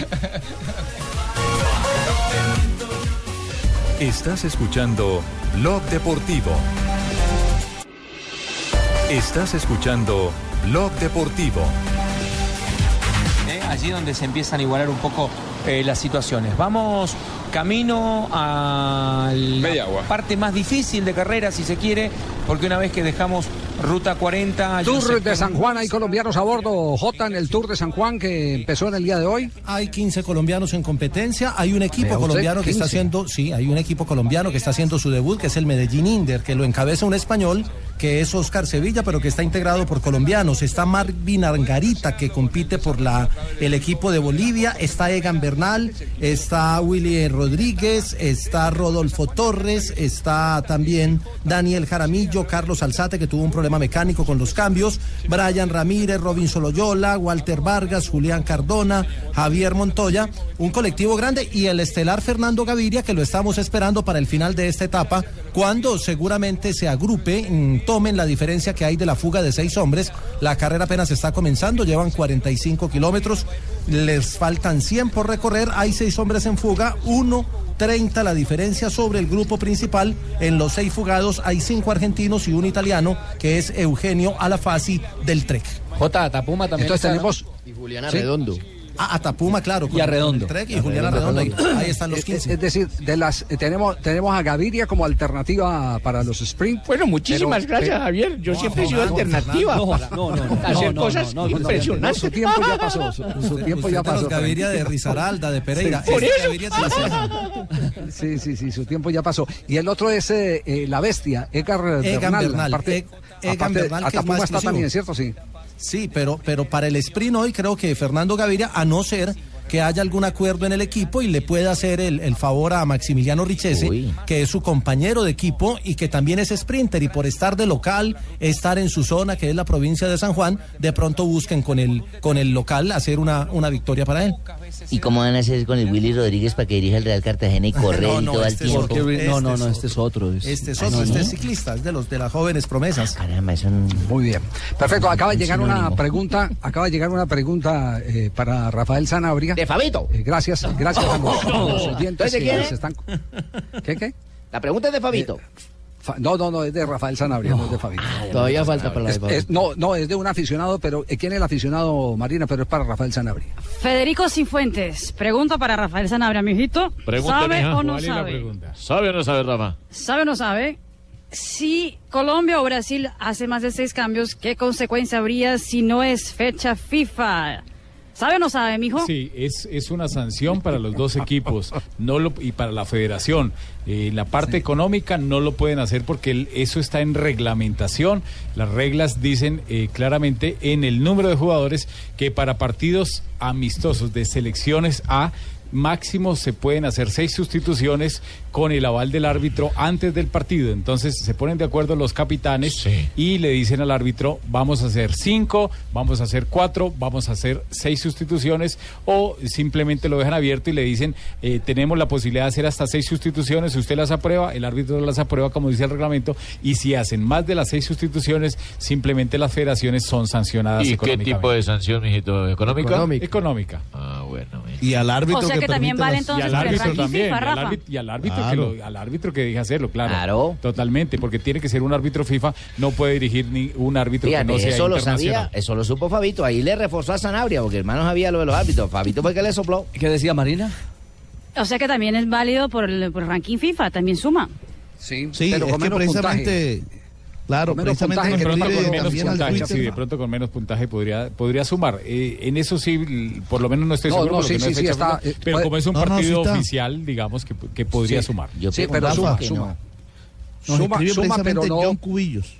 Estás escuchando Blog Deportivo. Estás escuchando Blog Deportivo. ¿eh? allí donde se empiezan a igualar un poco eh, las situaciones. Vamos camino a la parte más difícil de carrera, si se quiere, porque una vez que dejamos ruta 40... hay un Tour de San Juan, hay colombianos a bordo, J en el Tour de San Juan que empezó en el día de hoy. Hay 15 colombianos en competencia, hay un equipo usted, colombiano que está 15. haciendo, sí, hay un equipo colombiano que está haciendo su debut, que es el Medellín Inder, que lo encabeza un español, que es Oscar Sevilla, pero que está integrado por colombianos. Está Marvin Argarita, que compite por la, el equipo de Bolivia, está Egan Bernal, está Willy Rodríguez, está Rodolfo Torres, está también Daniel Jaramillo, Carlos Alzate, que tuvo un problema mecánico con los cambios, Brian Ramírez, Robinson Loyola, Walter Vargas, Julián Cardona, Javier Montoya, un colectivo grande y el estelar Fernando Gaviria, que lo estamos esperando para el final de esta etapa, cuando seguramente se agrupe, mm, tomen la diferencia que hay de la fuga de seis hombres. La carrera apenas está comenzando, llevan 45 kilómetros, les faltan 100 por recorrer, hay seis hombres en fuga, uno 30 la diferencia sobre el grupo principal. En los seis fugados hay cinco argentinos y un italiano, que es Eugenio Alafasi del Trek. J. Tapuma también. Entonces está, tenemos... Y Juliana Sí. Redondo. Ah, a Tapuma, claro. Y a con- Redondo. Trek y A. Redondo. Ahí están los Es- 15. Es decir, de las eh, tenemos tenemos a Gaviria como alternativa para los sprint. Bueno, muchísimas Pero- gracias, Javier. Yo No, siempre he no, sido no, alternativa no, para no, no, no, hacer cosas no, no, no, impresionantes. Su tiempo ya pasó, su, su tiempo ya pasó. Gaviria de Risaralda, de Pereira. Sí. Este Por eso. Sí, sí, sí, su tiempo ya pasó. Y el otro es eh, eh, la bestia, Edgar Bernal. Bernal. Aparte, E- Egan aparte, Bernal, que Atapuma más está también, ¿cierto? Sí. Sí, pero, pero para el sprint hoy creo que Fernando Gaviria, a no ser que haya algún acuerdo en el equipo y le pueda hacer el, el favor a Maximiliano Richese, que es su compañero de equipo y que también es sprinter y por estar de local, estar en su zona, que es la provincia de San Juan, de pronto busquen con el, con el local hacer una, una victoria para él. ¿Y cómo van a hacer con el Willy Rodríguez para que dirija el Real Cartagena y correr No, y todo el este es tiempo? otro. No, no, no, Este este es otro. es- Este es Ah, otro, no, este no. es ciclista, es de los de las jóvenes promesas. Caramba, es un... Muy bien. Perfecto, acaba de Un llegar una pregunta, acaba de llegar una pregunta eh, para Rafael Sanabria. De Fabito. Eh, gracias, gracias a los, a los oyentes ¿Entonces de que están. ¿Qué, qué? La pregunta es de Fabito. Fa- No, no, no, es de Rafael Sanabria, no, es de Fabito. Todavía falta para la de Es- Fabito. es- no, no, es de un aficionado, pero eh, ¿quién es el aficionado, Marina? Pero es para Rafael Sanabria. Federico Cifuentes, pregunta para Rafael Sanabria, mi hijito. Pregunta, ¿Sabe mija. o no ¿Cuál es la sabe? ¿Sabe o no sabe, Rafa? ¿Sabe o no sabe Si Colombia o Brasil hace más de seis cambios, ¿qué consecuencia habría si no es fecha FIFA? ¿Sabe o no sabe, mijo? Sí, es, es una sanción para los dos equipos no lo, y para la federación. Eh, en la parte económica no lo pueden hacer porque el- eso está en reglamentación. Las reglas dicen eh, claramente en el número de jugadores que para partidos amistosos de selecciones A máximo se pueden hacer seis sustituciones con el aval del árbitro antes del partido. Entonces se ponen de acuerdo los capitanes y le dicen al árbitro, vamos a hacer cinco, vamos a hacer cuatro, vamos a hacer seis sustituciones o simplemente lo dejan abierto y le dicen, eh, tenemos la posibilidad de hacer hasta seis sustituciones, usted las aprueba, el árbitro las aprueba como dice el reglamento y si hacen más de las seis sustituciones, simplemente las federaciones son sancionadas. ¿Y qué tipo de sanción, mijito? ¿Económica? Económica. Ah, bueno. Y al árbitro O sea que también permite vale las- entonces y al árbitro también, FIFA, y al árbitro, y al árbitro, que Claro. lo- al árbitro que deje hacerlo, claro. Totalmente, porque tiene que ser un árbitro FIFA, no puede dirigir ni un árbitro que Fíjate, no sea eso lo sabía, eso lo supo Fabito. Ahí le reforzó a Sanabria, porque hermano sabía lo de los árbitros. Fabito fue que le sopló. ¿Qué decía Marina? O sea que también es válido por el, por el ranking FIFA, también suma. Sí, Sí, es que precisamente, claro, Con precisamente puntaje De pronto con menos también al puntaje, Twitter, sí, de pronto con menos puntaje podría, podría sumar. Eh, en eso sí, por lo menos no estoy No, seguro, no, porque sí, no sí, es sí, fecha está, FIFA, eh, pero puede- como es un No, no, sí partido oficial, digamos, que, que podría Sí. sumar. Sí, pero suma, suma. Nos Suma, escribe suma, pero precisamente no. John Cubillos.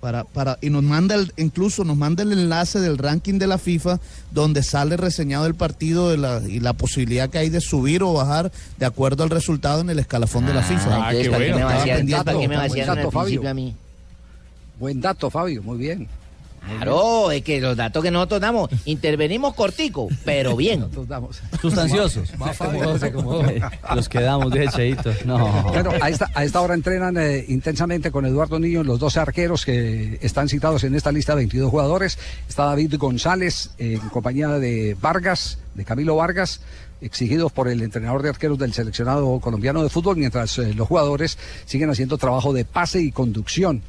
Para, para, y nos manda el- incluso nos manda el enlace del ranking de la FIFA donde sale reseñado el partido de la, y la posibilidad que hay de subir o bajar de acuerdo al resultado en el escalafón de la FIFA. Ah, entonces, ¿para qué me Estaba vaciaron- pendiente. ¿para qué me Buen vaciaron al dato, Fabio. principio a mí? Buen dato, Fabio, muy bien. Claro, es que los datos que nosotros damos, intervenimos cortico, pero bien. Nosotros damos. Sustanciosos. Va, Fabio. Los quedamos de echaditos. No. Bueno, a esta, a esta hora entrenan eh, intensamente con Eduardo Niño los dos arqueros que están citados en esta lista de 22 jugadores. Está David González eh, en compañía de Vargas, de Camilo Vargas exigidos por el entrenador de arqueros del seleccionado colombiano de fútbol, mientras eh, los jugadores siguen haciendo trabajo de pase y conducción.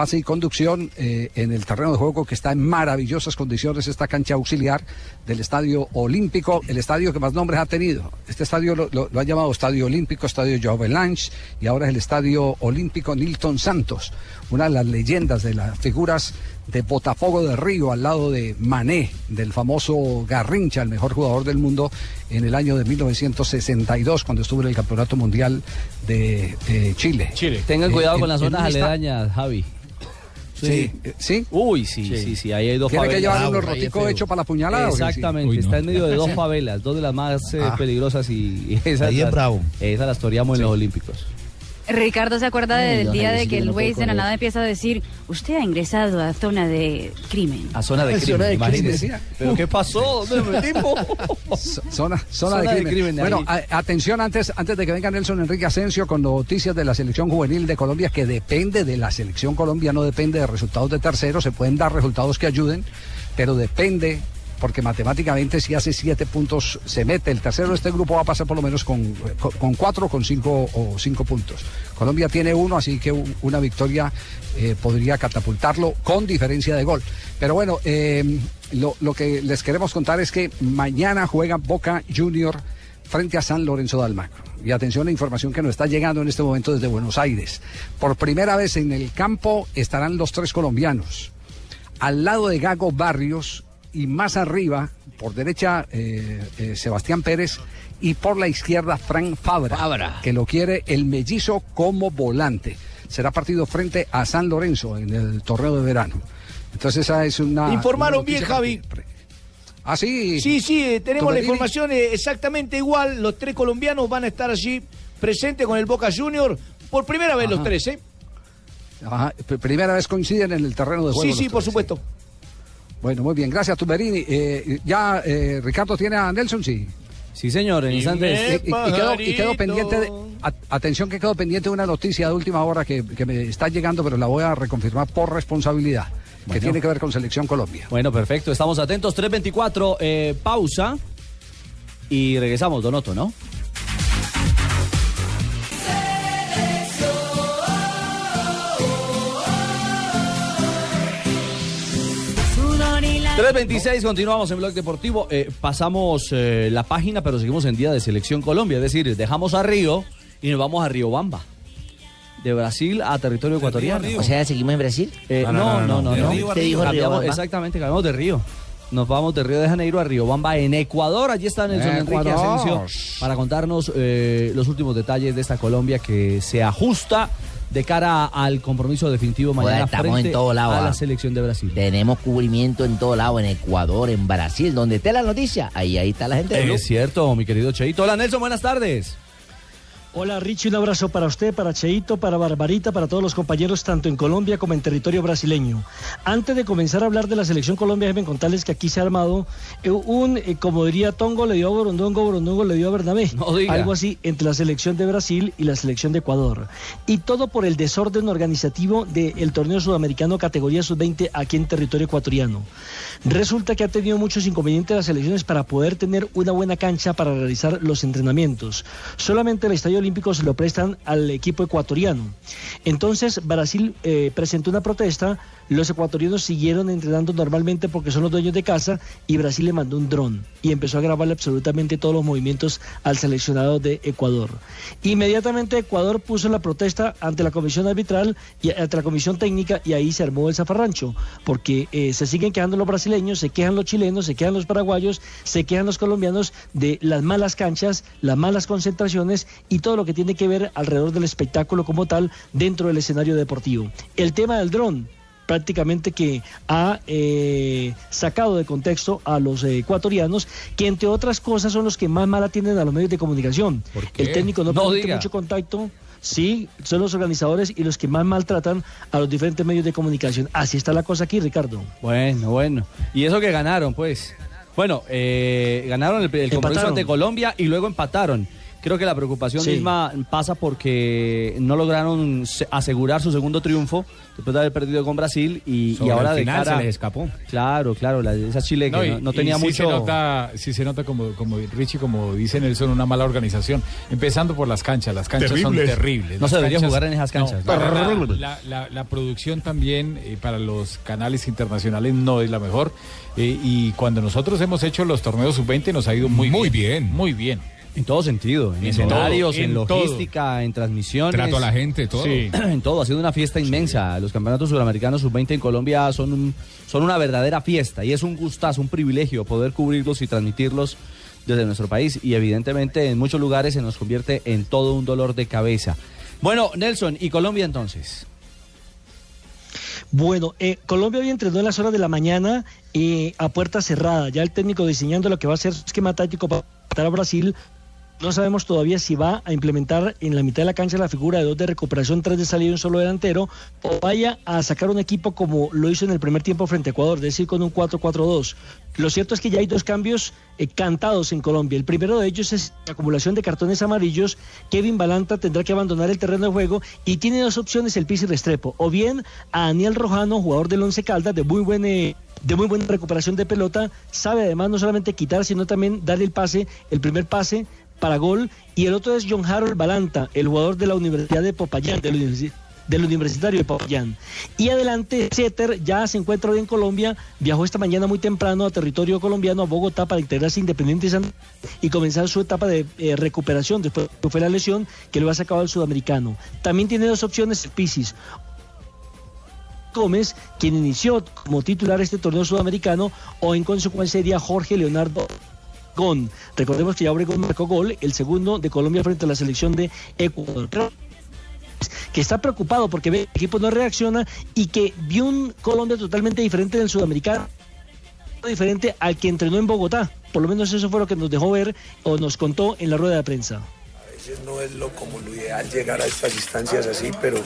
Pase y conducción eh, en el terreno de juego que está en maravillosas condiciones, esta cancha auxiliar del Estadio Olímpico, el estadio que más nombres ha tenido. Este estadio lo, lo, lo han llamado Estadio Olímpico, Estadio Joao Belange y ahora es el Estadio Olímpico Nilton Santos, una de las leyendas de las figuras de Botafogo de Río al lado de Mané, del famoso Garrincha, el mejor jugador del mundo en el año de 1962 cuando estuvo en el Campeonato Mundial de eh, Chile. Chile. Tengan Eh, cuidado con las zonas aledañas, Javi. Sí, eh, sí. Uy, sí, sí, sí, ahí hay dos Tiene que favelas. llevar unos Ah, roticos hechos para la puñalada. Exactamente, Uy, no. está en medio de dos favelas, dos de las más eh, Ah. peligrosas y, y esas Ahí es las- bravo. Esas las toreamos en los Olímpicos. Ricardo se acuerda Ay, del día de que el no Waze de la nada empieza a decir, usted ha ingresado a zona de crimen. A zona de crimen, de crimen, imagínese. decía. ¿Pero qué pasó? Zona, zona, Zona de de crimen. bueno, a- atención antes, antes de que venga Nelson Enrique Asensio con noticias de la selección juvenil de Colombia, que depende de la selección Colombia, no depende de resultados de terceros, se pueden dar resultados que ayuden, pero depende, porque matemáticamente si hace siete puntos se mete. El tercero de este grupo va a pasar por lo menos con, con, cuatro con cinco o cinco puntos. Colombia tiene uno, así que una victoria eh, podría catapultarlo con diferencia de gol. Pero bueno, eh, lo, lo que les queremos contar es que mañana juega Boca Junior frente a San Lorenzo de Almagro. Y atención a la información que nos está llegando en este momento desde Buenos Aires. Por primera vez en el campo estarán los tres colombianos. Al lado de Gago Barrios y más arriba, por derecha, eh, eh, Sebastián Pérez y por la izquierda, Frank Fabra, que lo quiere el mellizo como volante. Será partido frente a San Lorenzo en el torneo de verano. Entonces esa es una... Informaron una bien, Javi. Ah, sí. Sí, sí, eh, tenemos la información exactamente igual. Los tres colombianos van a estar allí presentes con el Boca Junior. Por primera vez los tres, ¿eh? Ajá, pr- primera vez coinciden en el terreno de juego. Sí, sí, tres, por supuesto. Bueno, muy bien, gracias Tuberini. Eh, ya eh, Ricardo tiene a Nelson, sí. Sí, señor, en Y, instantes. y- y quedó, y quedó pendiente, de- a- atención que quedó pendiente de una noticia de última hora que, que me está llegando, pero la voy a reconfirmar por responsabilidad, que tiene que ver con Selección Colombia. Bueno, perfecto, estamos atentos. 3.24, eh, pausa. Y regresamos, Donoto, ¿no? 3.26, continuamos en Blog Deportivo. Eh, pasamos eh, la página, pero seguimos en Día de Selección Colombia. Es decir, dejamos a Río y nos vamos a Río Bamba. de Brasil a territorio ecuatoriano. O sea, ¿seguimos en Brasil? Eh, No, no, no, no. Usted dijo Río Cambiamos- Bamba. Exactamente, cambiamos de Río. Nos vamos de Río de Janeiro a Río Bamba en Ecuador. Allí está Nelson Enrique Ecuador. Asensio para contarnos eh, los últimos detalles de esta Colombia que se ajusta de cara al compromiso definitivo mañana estamos frente en todo lado. a ah. la selección de Brasil. Tenemos cubrimiento en todo lado, en Ecuador, en Brasil, donde esté la noticia. Ahí, ahí está la gente de. Es cierto, mi querido Cheito. Hola Nelson, buenas tardes. Hola Richie, un abrazo para usted, para Cheito, para Barbarita, para todos los compañeros tanto en Colombia como en territorio brasileño. Antes de comenzar a hablar de la selección Colombia, déjenme contarles que aquí se ha armado eh, un, eh, como diría Tongo, le dio a Borondongo, Borondongo le dio a Bernabé. Algo así entre la selección de Brasil y la selección de Ecuador. Y todo por el desorden organizativo del torneo sudamericano categoría sub-20 aquí en territorio ecuatoriano. Resulta que ha tenido muchos inconvenientes las selecciones para poder tener una buena cancha para realizar los entrenamientos. Solamente el Estadio Olímpico se lo prestan al equipo ecuatoriano. Entonces Brasil eh, presentó una protesta, los ecuatorianos siguieron entrenando normalmente porque son los dueños de casa y Brasil le mandó un dron y empezó a grabarle absolutamente todos los movimientos al seleccionado de Ecuador. Inmediatamente Ecuador puso la protesta ante la comisión arbitral y ante la comisión técnica y ahí se armó el zafarrancho porque eh, se siguen quejando los brasileños, se quejan los chilenos, se quejan los paraguayos, se quejan los colombianos de las malas canchas, las malas concentraciones y todo lo que tiene que ver alrededor del espectáculo como tal dentro del escenario deportivo. El tema del dron prácticamente que ha eh, sacado de contexto a los eh, ecuatorianos, que entre otras cosas son los que más mal atienden a los medios de comunicación. qué? El técnico no, No permite diga. mucho contacto. Sí, son los organizadores y los que más maltratan a los diferentes medios de comunicación. Así está la cosa aquí, Ricardo. Bueno, bueno. Y eso que ganaron, pues. Bueno, eh, ganaron el, el compromiso Empataron. ante Colombia y luego empataron. Creo que la preocupación Sí. misma pasa porque no lograron se- asegurar su segundo triunfo después de haber perdido con Brasil y, y ahora el de cara... se les escapó. Claro, claro, la, esa Chile que no, y- no y tenía sí mucho... Se nota, sí se nota como, como Richie, como dice Nelson, una mala organización. Empezando por las canchas. Las canchas Terribles. son terribles. No Las se debería canchas- jugar en esas canchas. No, la, la- la producción también eh, para los canales internacionales no es la mejor. Eh, y cuando nosotros hemos hecho los torneos sub-20 nos ha ido muy, Muy bien. Muy bien. En todo sentido, en, En escenarios, todo, en, en todo. logística, en transmisiones. Trato a la gente, todo. Sí. en todo, ha sido una fiesta inmensa. Los campeonatos sudamericanos sub-20 en Colombia son, un- son una verdadera fiesta y es un gustazo, un privilegio poder cubrirlos y transmitirlos desde nuestro país y evidentemente en muchos lugares se nos convierte en todo un dolor de cabeza. Bueno, Nelson, ¿y Colombia entonces? Bueno, eh, Colombia hoy entrenó en las horas de la mañana eh, a puerta cerrada. Ya el técnico diseñando lo que va a ser su esquema táctico para matar a Brasil. No sabemos todavía si va a implementar en la mitad de la cancha la figura de dos de recuperación, tres de salida y un solo delantero, o vaya a sacar un equipo como lo hizo en el primer tiempo frente a Ecuador, es decir, con un 4-4-2. Lo cierto es que ya hay dos cambios eh, cantados en Colombia. El primero de ellos es la acumulación de cartones amarillos. Kevin Balanta tendrá que abandonar el terreno de juego y tiene dos opciones el Pizzi Restrepo. O bien a Daniel Rojano, jugador del Once Caldas, de muy buen... eh, de muy buena recuperación de pelota, sabe además no solamente quitar, sino también darle el pase, el primer pase para gol, y el otro es John Harold Balanta, el jugador de la Universidad de Popayán, del, universi- del Universitario de Popayán. Y adelante, Setter ya se encuentra hoy en Colombia, viajó esta mañana muy temprano a territorio colombiano, a Bogotá, para integrarse Independiente Santa y comenzar su etapa de eh, recuperación después que fue la lesión que lo ha sacado al sudamericano. También tiene dos opciones Pisis, Gómez, quien inició como titular este torneo sudamericano, o en consecuencia sería Jorge Leonardo Recordemos que ya Obregón marcó gol, el segundo de Colombia frente a la selección de Ecuador. Que está preocupado porque ve que el equipo no reacciona y que vio un Colombia totalmente diferente del sudamericano diferente al que entrenó en Bogotá. Por lo menos eso fue lo que nos dejó ver o nos contó en la rueda de prensa. No es lo como lo ideal llegar a estas instancias así, pero,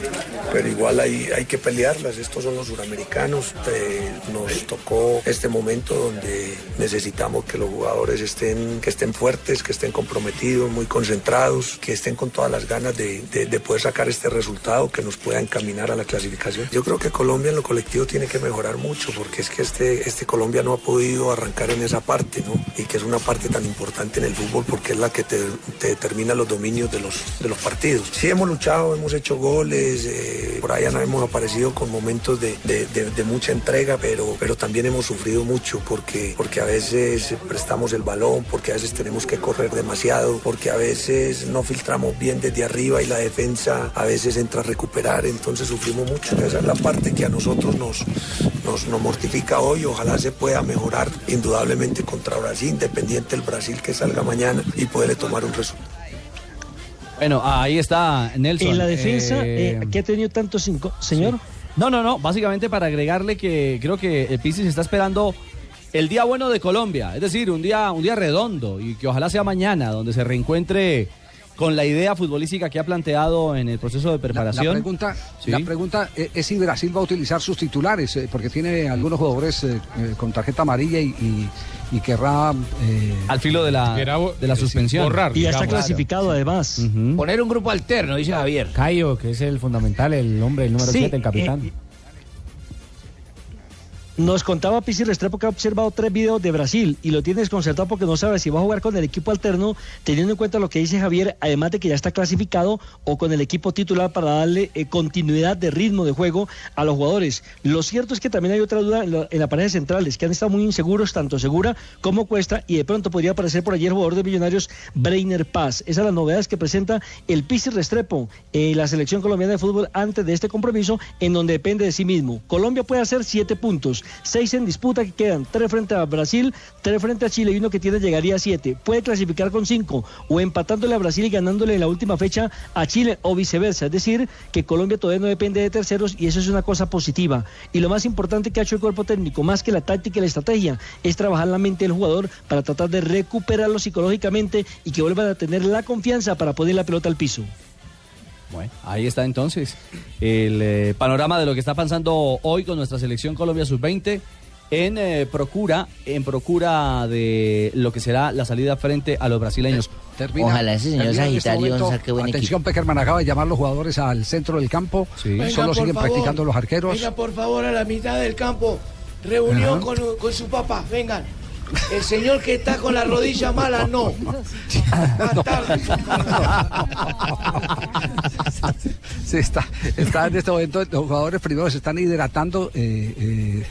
pero igual hay, hay que pelearlas. Estos son los suramericanos. Eh, nos tocó este momento donde necesitamos que los jugadores estén, que estén fuertes, que estén comprometidos, muy concentrados, que estén con todas las ganas de, de- de poder sacar este resultado que nos pueda encaminar a la clasificación. Yo creo que Colombia en lo colectivo tiene que mejorar mucho porque es que este, este Colombia no ha podido arrancar en esa parte, ¿no? Y que es una parte tan importante en el fútbol porque es la que te, te determina los dominios de los, de los partidos. Sí hemos luchado, hemos hecho goles, eh, por allá hemos aparecido con momentos de, de- mucha entrega, pero, pero también hemos sufrido mucho porque, porque a veces prestamos el balón, porque a veces tenemos que correr demasiado, porque a veces no filtramos bien desde arriba y la defensa a veces entra a recuperar, entonces sufrimos mucho. Esa es la parte que a nosotros nos, nos, nos mortifica hoy, ojalá se pueda mejorar indudablemente contra Brasil, independiente del Brasil que salga mañana y poderle tomar un resultado. Bueno, ahí está Nelson. En la defensa, Eh, eh, que ha tenido tantos cinco. Señor. No, no, no. Básicamente para agregarle que creo que el Pisis está esperando el día bueno de Colombia. Es decir, un día, un día redondo y que ojalá sea mañana, donde se reencuentre con la idea futbolística que ha planteado en el proceso de La preparación. pregunta, Sí. la pregunta eh, es si Brasil va a utilizar sus titulares, eh, porque tiene algunos jugadores eh, con tarjeta amarilla y, y- y querrá... eh, Al filo de la, de la suspensión. y ya está clasificado además. Poner un grupo alterno, dice Javier. Cayo, que es el fundamental, el hombre, el número Sí, 7, el capitán. eh, Nos contaba Pizzi Restrepo que ha observado tres videos de Brasil y lo tiene desconcertado porque no sabe si va a jugar con el equipo alterno, teniendo en cuenta lo que dice Javier, además de que ya está clasificado, o con el equipo titular para darle eh, continuidad de ritmo de juego a los jugadores. Lo cierto es que también hay otra duda en la, en la pareja centrales, que han estado muy inseguros, tanto Segura como Cuesta, y de pronto podría aparecer por allí el jugador de Millonarios, Breiner Paz. Esas son las novedades que presenta el Pizzi Restrepo, eh, la selección colombiana de fútbol antes de este compromiso, en donde depende de sí mismo. Colombia puede hacer siete puntos, seis en disputa que quedan, tres frente a Brasil, tres frente a Chile y uno que tiene llegaría a siete. Puede clasificar con cinco o empatándole a Brasil y ganándole en la última fecha a Chile o viceversa. Es decir, que Colombia todavía no depende de terceros y eso es una cosa positiva. Y lo más importante que ha hecho el cuerpo técnico, más que la táctica y la estrategia, es trabajar la mente del jugador para tratar de recuperarlo psicológicamente y que vuelvan a tener la confianza para poner la pelota al piso. Bueno, ahí está entonces el eh, panorama de lo que está pasando hoy con nuestra selección Colombia Sub-20 en eh, procura, en procura de lo que será la salida frente a los brasileños. termina- Ojalá ese señor este Sagitario momento. saque buen Atención, Peckerman acaba de llamar a los jugadores al centro del campo. Vengan, Solo siguen favor. practicando los arqueros. Vengan, por favor, a la mitad del campo. Reunión con, con su papá. Vengan. El señor que está con la rodilla mala, no. Más tarde. Sí, está, está en este momento, los jugadores primero se están hidratando, eh, eh,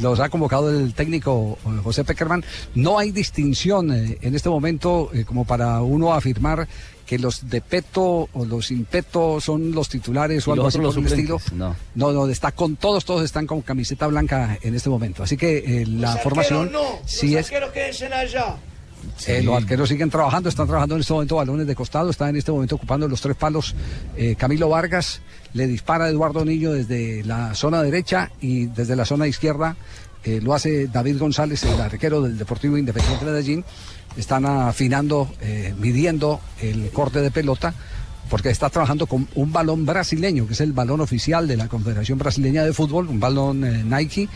los ha convocado el técnico eh, José Peckerman. No hay distinción eh, en este momento como para uno afirmar que los de peto o los sin peto son los titulares o algo así por el estilo. no. No, no, está con todos, todos están con camiseta blanca en este momento. Así que eh, la Los formación no. sí los es arqueros quédense allá. eh, los arqueros siguen trabajando, están trabajando en este momento balones de costado, está en este momento ocupando los tres palos eh, Camilo Vargas, le dispara a Eduardo Niño desde la zona derecha y desde la zona izquierda eh, lo hace David González, el arquero del Deportivo Independiente de Medellín. Están afinando, eh, midiendo el corte de pelota porque está trabajando con un balón brasileño, que es el balón oficial de la Confederación Brasileña de Fútbol, un balón eh, Nike.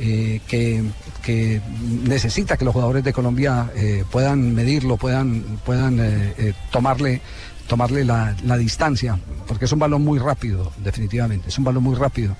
eh, que, que necesita que los jugadores de Colombia puedan medirlo, puedan, puedan tomarle, tomarle la, la distancia, porque es un balón muy rápido, definitivamente, es un balón muy rápido.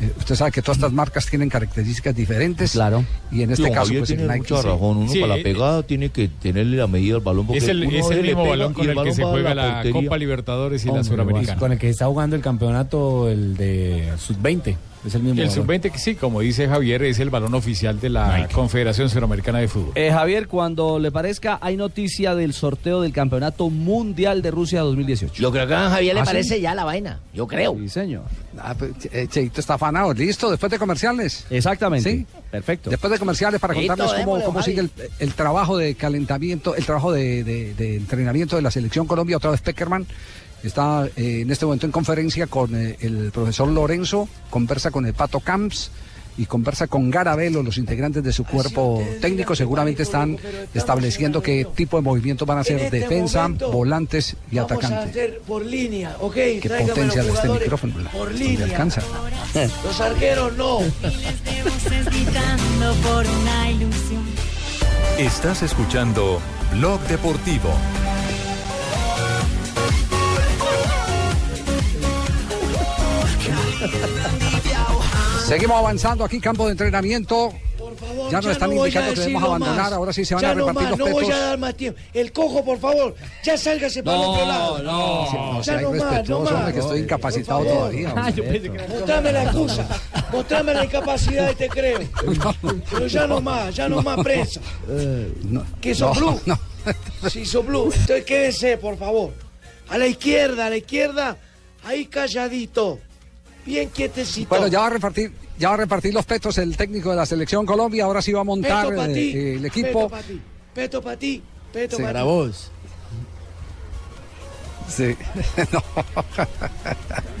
Eh, usted sabe que todas estas marcas tienen características diferentes. Claro. Y en este Don caso, pues tiene el Nike. mucha sí. razón. Uno Sí, para eh, la pegada tiene que tenerle la medida al balón. Porque Es el, uno es el mismo balón con el, balón que se juega la. Copa Libertadores y la Suramericana. Con el que está jugando el campeonato, el de sub-20. Es el mismo. El balón. sub-20, que sí, como dice Javier, es el balón oficial de la Confederación Suramericana de Fútbol. Eh, Javier, cuando le parezca, hay noticia del sorteo del Campeonato Mundial de Rusia 2018. Yo creo que a Javier le ¿Ah, sí? parece ya la vaina. Yo creo. Sí, señor. Ah, pues, eh, Cheito está afanado. ¿Listo? Después de comerciales. Exactamente. Sí. Perfecto. Después de comerciales para Listo, contarles cómo, démosle, cómo sigue el, el trabajo de calentamiento, el trabajo de, de- de entrenamiento de la selección Colombia. Otra vez Peckerman está eh, en este momento en conferencia con eh, el profesor Lorenzo, conversa con el Pato Camps y conversa con Garabelo, los integrantes de su cuerpo técnico. Seguramente están estableciendo qué tipo de movimientos van a hacer este defensa, momento, volantes y Vamos a atacantes. hacer por línea, ¿ok? Qué potencia de este micrófono. Por ¿Dónde línea. alcanza? Los arqueros no. gritando por una ilusión. Estás escuchando Blog Deportivo. Seguimos avanzando aquí, campo de entrenamiento. favor, Ya nos están no indicando que debemos abandonar, más. ahora sí se van ya a no repartir más, los no voy petos. a dar más tiempo. El cojo, por favor, ya sálgase para el No, otro lado. no, ya sea no más, no más. hombre, que estoy incapacitado Por todavía, hombre. Ah, yo pensé que era- Mostrame la excusa, mostrame la incapacidad y te creo. Pero ya no más, ya no, más prensa. ¿Qué sos no, blue? Sí, blue. Entonces quédense, por favor. A la izquierda, a la izquierda, ahí calladito. Bien quietecito. Bueno, ya va a repartir, ya va a repartir los petos el técnico de la selección Colombia. Ahora sí va a montar Peto eh, ti, eh, el peto equipo. para ti, peto para ti, peto Sí. para vos. Sí. No.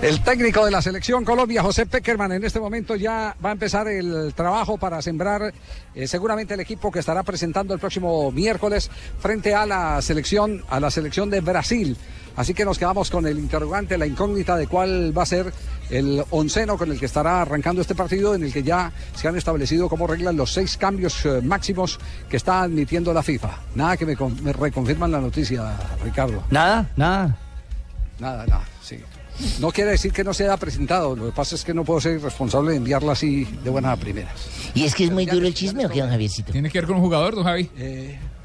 El técnico de la selección Colombia, José Peckerman, en este momento ya va a empezar el trabajo para sembrar eh, seguramente el equipo que estará presentando el próximo miércoles frente a la selección, a la selección de Brasil. Así que nos quedamos con el interrogante, la incógnita de cuál va a ser el onceno con el que estará arrancando este partido, en el que ya se han establecido como reglas los seis cambios eh, máximos que está admitiendo la FIFA. Nada que me, me reconfirman la noticia, Ricardo. Nada, nada. Nada, nada, sí. No quiere decir que no se haya presentado, lo que pasa es que no puedo ser responsable de enviarla así de buenas a primeras. ¿Y es que es muy duro el chisme o qué, don Javiercito? ¿Tiene que ver con un jugador, don Javi?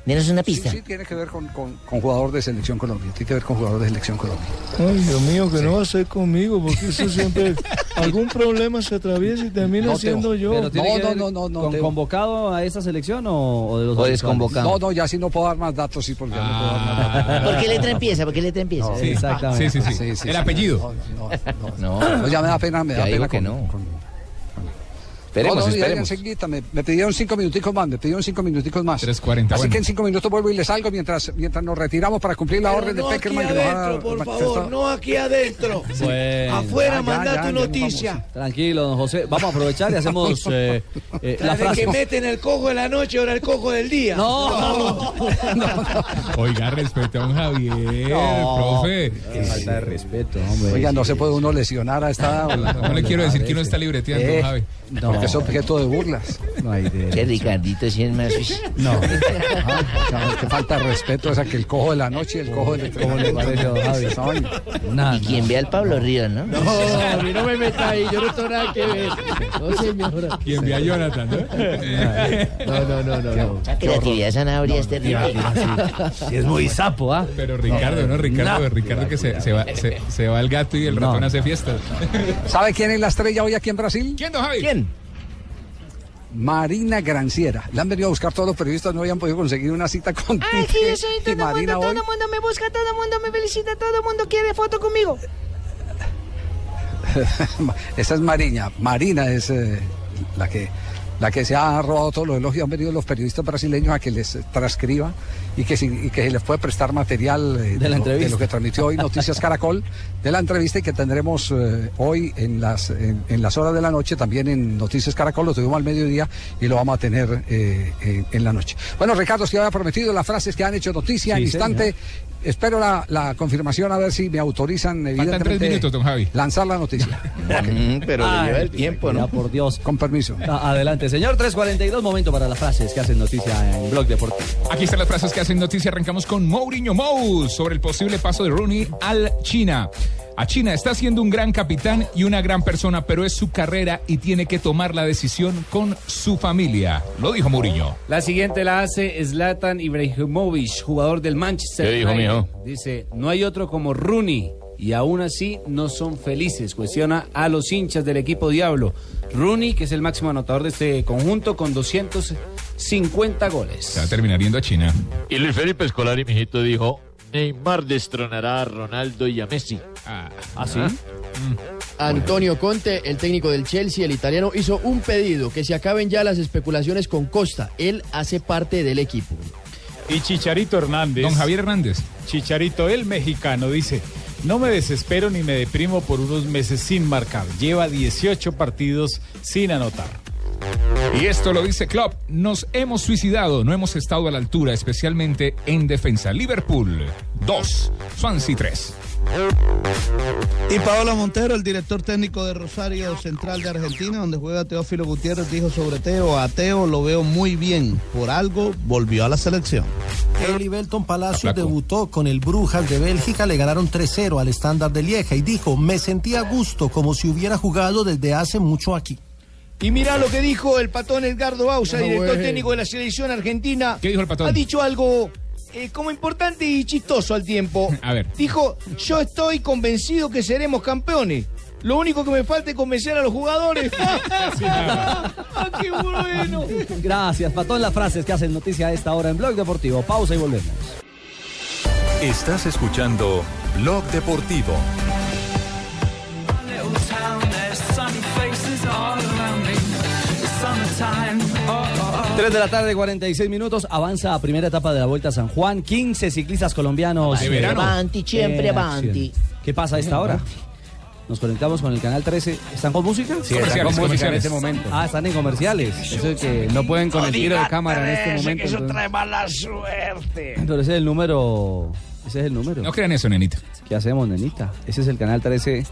Denos una Sí, pista. sí, tiene que ver con, con- con jugador de selección Colombia, tiene que ver con jugador de selección Colombia. Ay, Dios mío, que no va a ser conmigo, porque eso siempre algún problema se atraviesa y termina No, siendo yo. Pero tiene que ver con- ¿Convocado a esa selección o, o de los habituales? No, no, ya sí no puedo dar más datos, sí, porque ya no puedo dar más datos. ¿Por qué letra empieza? ¿Por qué letra empieza? Sí, exactamente. Sí, sí, sí. El apellido. No, no, ya me da pena, me Ya da digo pena que con- no. Esperemos, no, no, ya, ya esperemos. enseguida, me, me pidieron cinco minuticos más, me pidieron cinco minuticos más. 3.40, Así bueno. que en cinco minutos vuelvo y les salgo mientras, mientras nos retiramos para cumplir la Pero orden no de aquí Peckerman. que nos ha adentro, por favor, no aquí adentro. Bueno. Afuera, Ya, manda ya, tu ya noticia. Tranquilo, don José. Vamos a aprovechar y hacemos eh, eh, la frase. que meten el cojo de la noche, ahora el cojo del día. No, Oiga, respete a don Javier, No, profe. Qué falta de respeto, hombre. Oiga, no se puede uno lesionar a esta hora. No le quiero decir que uno está libreteando, Eh, Javi. Porque es objeto de burlas. No hay de... Qué Ricardito, si es más. No. Ah, qué falta de respeto esa que el cojo de la noche y el cojo del ¿Cómo le parece, don Javi? Nada, Y quien vea al Pablo Ríos, ¿no? No, a mí no me meta ahí, yo no tengo nada que ver. No, señora. Y envía a Jonathan, ¿no? No, no, no, no. no. La creatividad zanahoria es terrible. Sí, es muy sapo, ¿ah? Pero Ricardo, ¿no? Ricardo, No. Ricardo que se, se va, se, se va el gato y el ratón hace fiesta. ¿Sabe quién es la estrella hoy aquí en Brasil? ¿Quién, don Javi? ¿Quién? Marina Granciera. La han venido a buscar todos los periodistas, no habían podido conseguir una cita con Ay, sí, yo soy todo el Marina mundo, hoy. todo el mundo me busca, todo el mundo me felicita, todo el mundo quiere foto conmigo. Esa es Mariña. Marina es eh, la que la que se ha robado todos los elogios. Han venido los periodistas brasileños a que les transcriba y que, si- y que les puede prestar material eh, De la lo, entrevista. lo que transmitió hoy Noticias Caracol de la entrevista y que tendremos eh, hoy en las, en, en las horas de la noche, también en Noticias Caracol. Lo tuvimos al mediodía y lo vamos a tener eh, en, en la noche. Bueno, Ricardo, usted había prometido las frases que han hecho noticia Sí, en instante. señor. Espero la, la confirmación a ver si me autorizan tres evidentemente minutos, don Javi. lanzar la noticia. pero le Ay, lleva el tiempo, ya, ¿no? por Dios. Con permiso. Ah, Adelante, señor. 342, momento para las frases que hacen noticia en Blog Deportivo. Aquí están las frases que hacen noticia. Arrancamos con Mourinho Mous sobre el posible paso de Rooney al China. A China está siendo un gran capitán y una gran persona, pero es su carrera y tiene que tomar la decisión con su familia. Lo dijo Mourinho. La siguiente la hace Zlatan Ibrahimovic, jugador del Manchester ¿Qué dijo, United. mijo? Dice, no hay otro como Rooney y aún así no son felices. Cuestiona a los hinchas del equipo Diablo. Rooney, que es el máximo anotador de este conjunto con 250 goles. Se va a terminar yendo a China. Y Luis Felipe Escolari, mijito, dijo: Neymar destronará a Ronaldo y a Messi. Ah, sí? Antonio Conte, el técnico del Chelsea, el italiano, hizo un pedido, que se acaben ya las especulaciones con Costa. Él hace parte del equipo. Y Chicharito Hernández. Don Javier Hernández. Chicharito, el mexicano, dice, no me desespero ni me deprimo por unos meses sin marcar. Lleva 18 partidos sin anotar. Y esto lo dice Klopp. Nos hemos suicidado, no hemos estado a la altura, especialmente en defensa. Liverpool 2, Swansea 3. Y Paolo Montero, el director técnico de Rosario Central de Argentina, donde juega Teófilo Gutiérrez, dijo sobre Teo, a Teo lo veo muy bien, por algo volvió a la selección. Eli Belton Palacios debutó con el Brujas de Bélgica, le ganaron 3-0 al estándar de Lieja y dijo, me sentí a gusto como si hubiera jugado desde hace mucho aquí. Y mirá lo que dijo el patón Edgardo Bausa, Ah, director técnico de la selección argentina. ¿Qué dijo el patón? Ha dicho algo eh, como importante y chistoso al tiempo. A ver. Dijo, yo estoy convencido que seremos campeones. Lo único que me falta es convencer a los jugadores. ¡Ah, qué bueno! Gracias, Patón. Las frases que hacen noticia a esta hora en Blog Deportivo. Pausa y volvemos. Estás escuchando Blog Deportivo. 3 de la tarde, 46 minutos. Avanza a primera etapa de la Vuelta a San Juan. 15 ciclistas colombianos. De verano. Avanti, siempre avanti. ¿Qué pasa a esta hora? Nos conectamos con el canal 13. ¿Están con música? Sí, están con música en este momento. Ah, están en comerciales. Eso es que no pueden con el tiro de cámara en este momento. Eso entonces- trae mala suerte. Pero ese es el número. Ese es el número. No crean eso, nenita. ¿Qué hacemos, nenita? Ese es el canal 13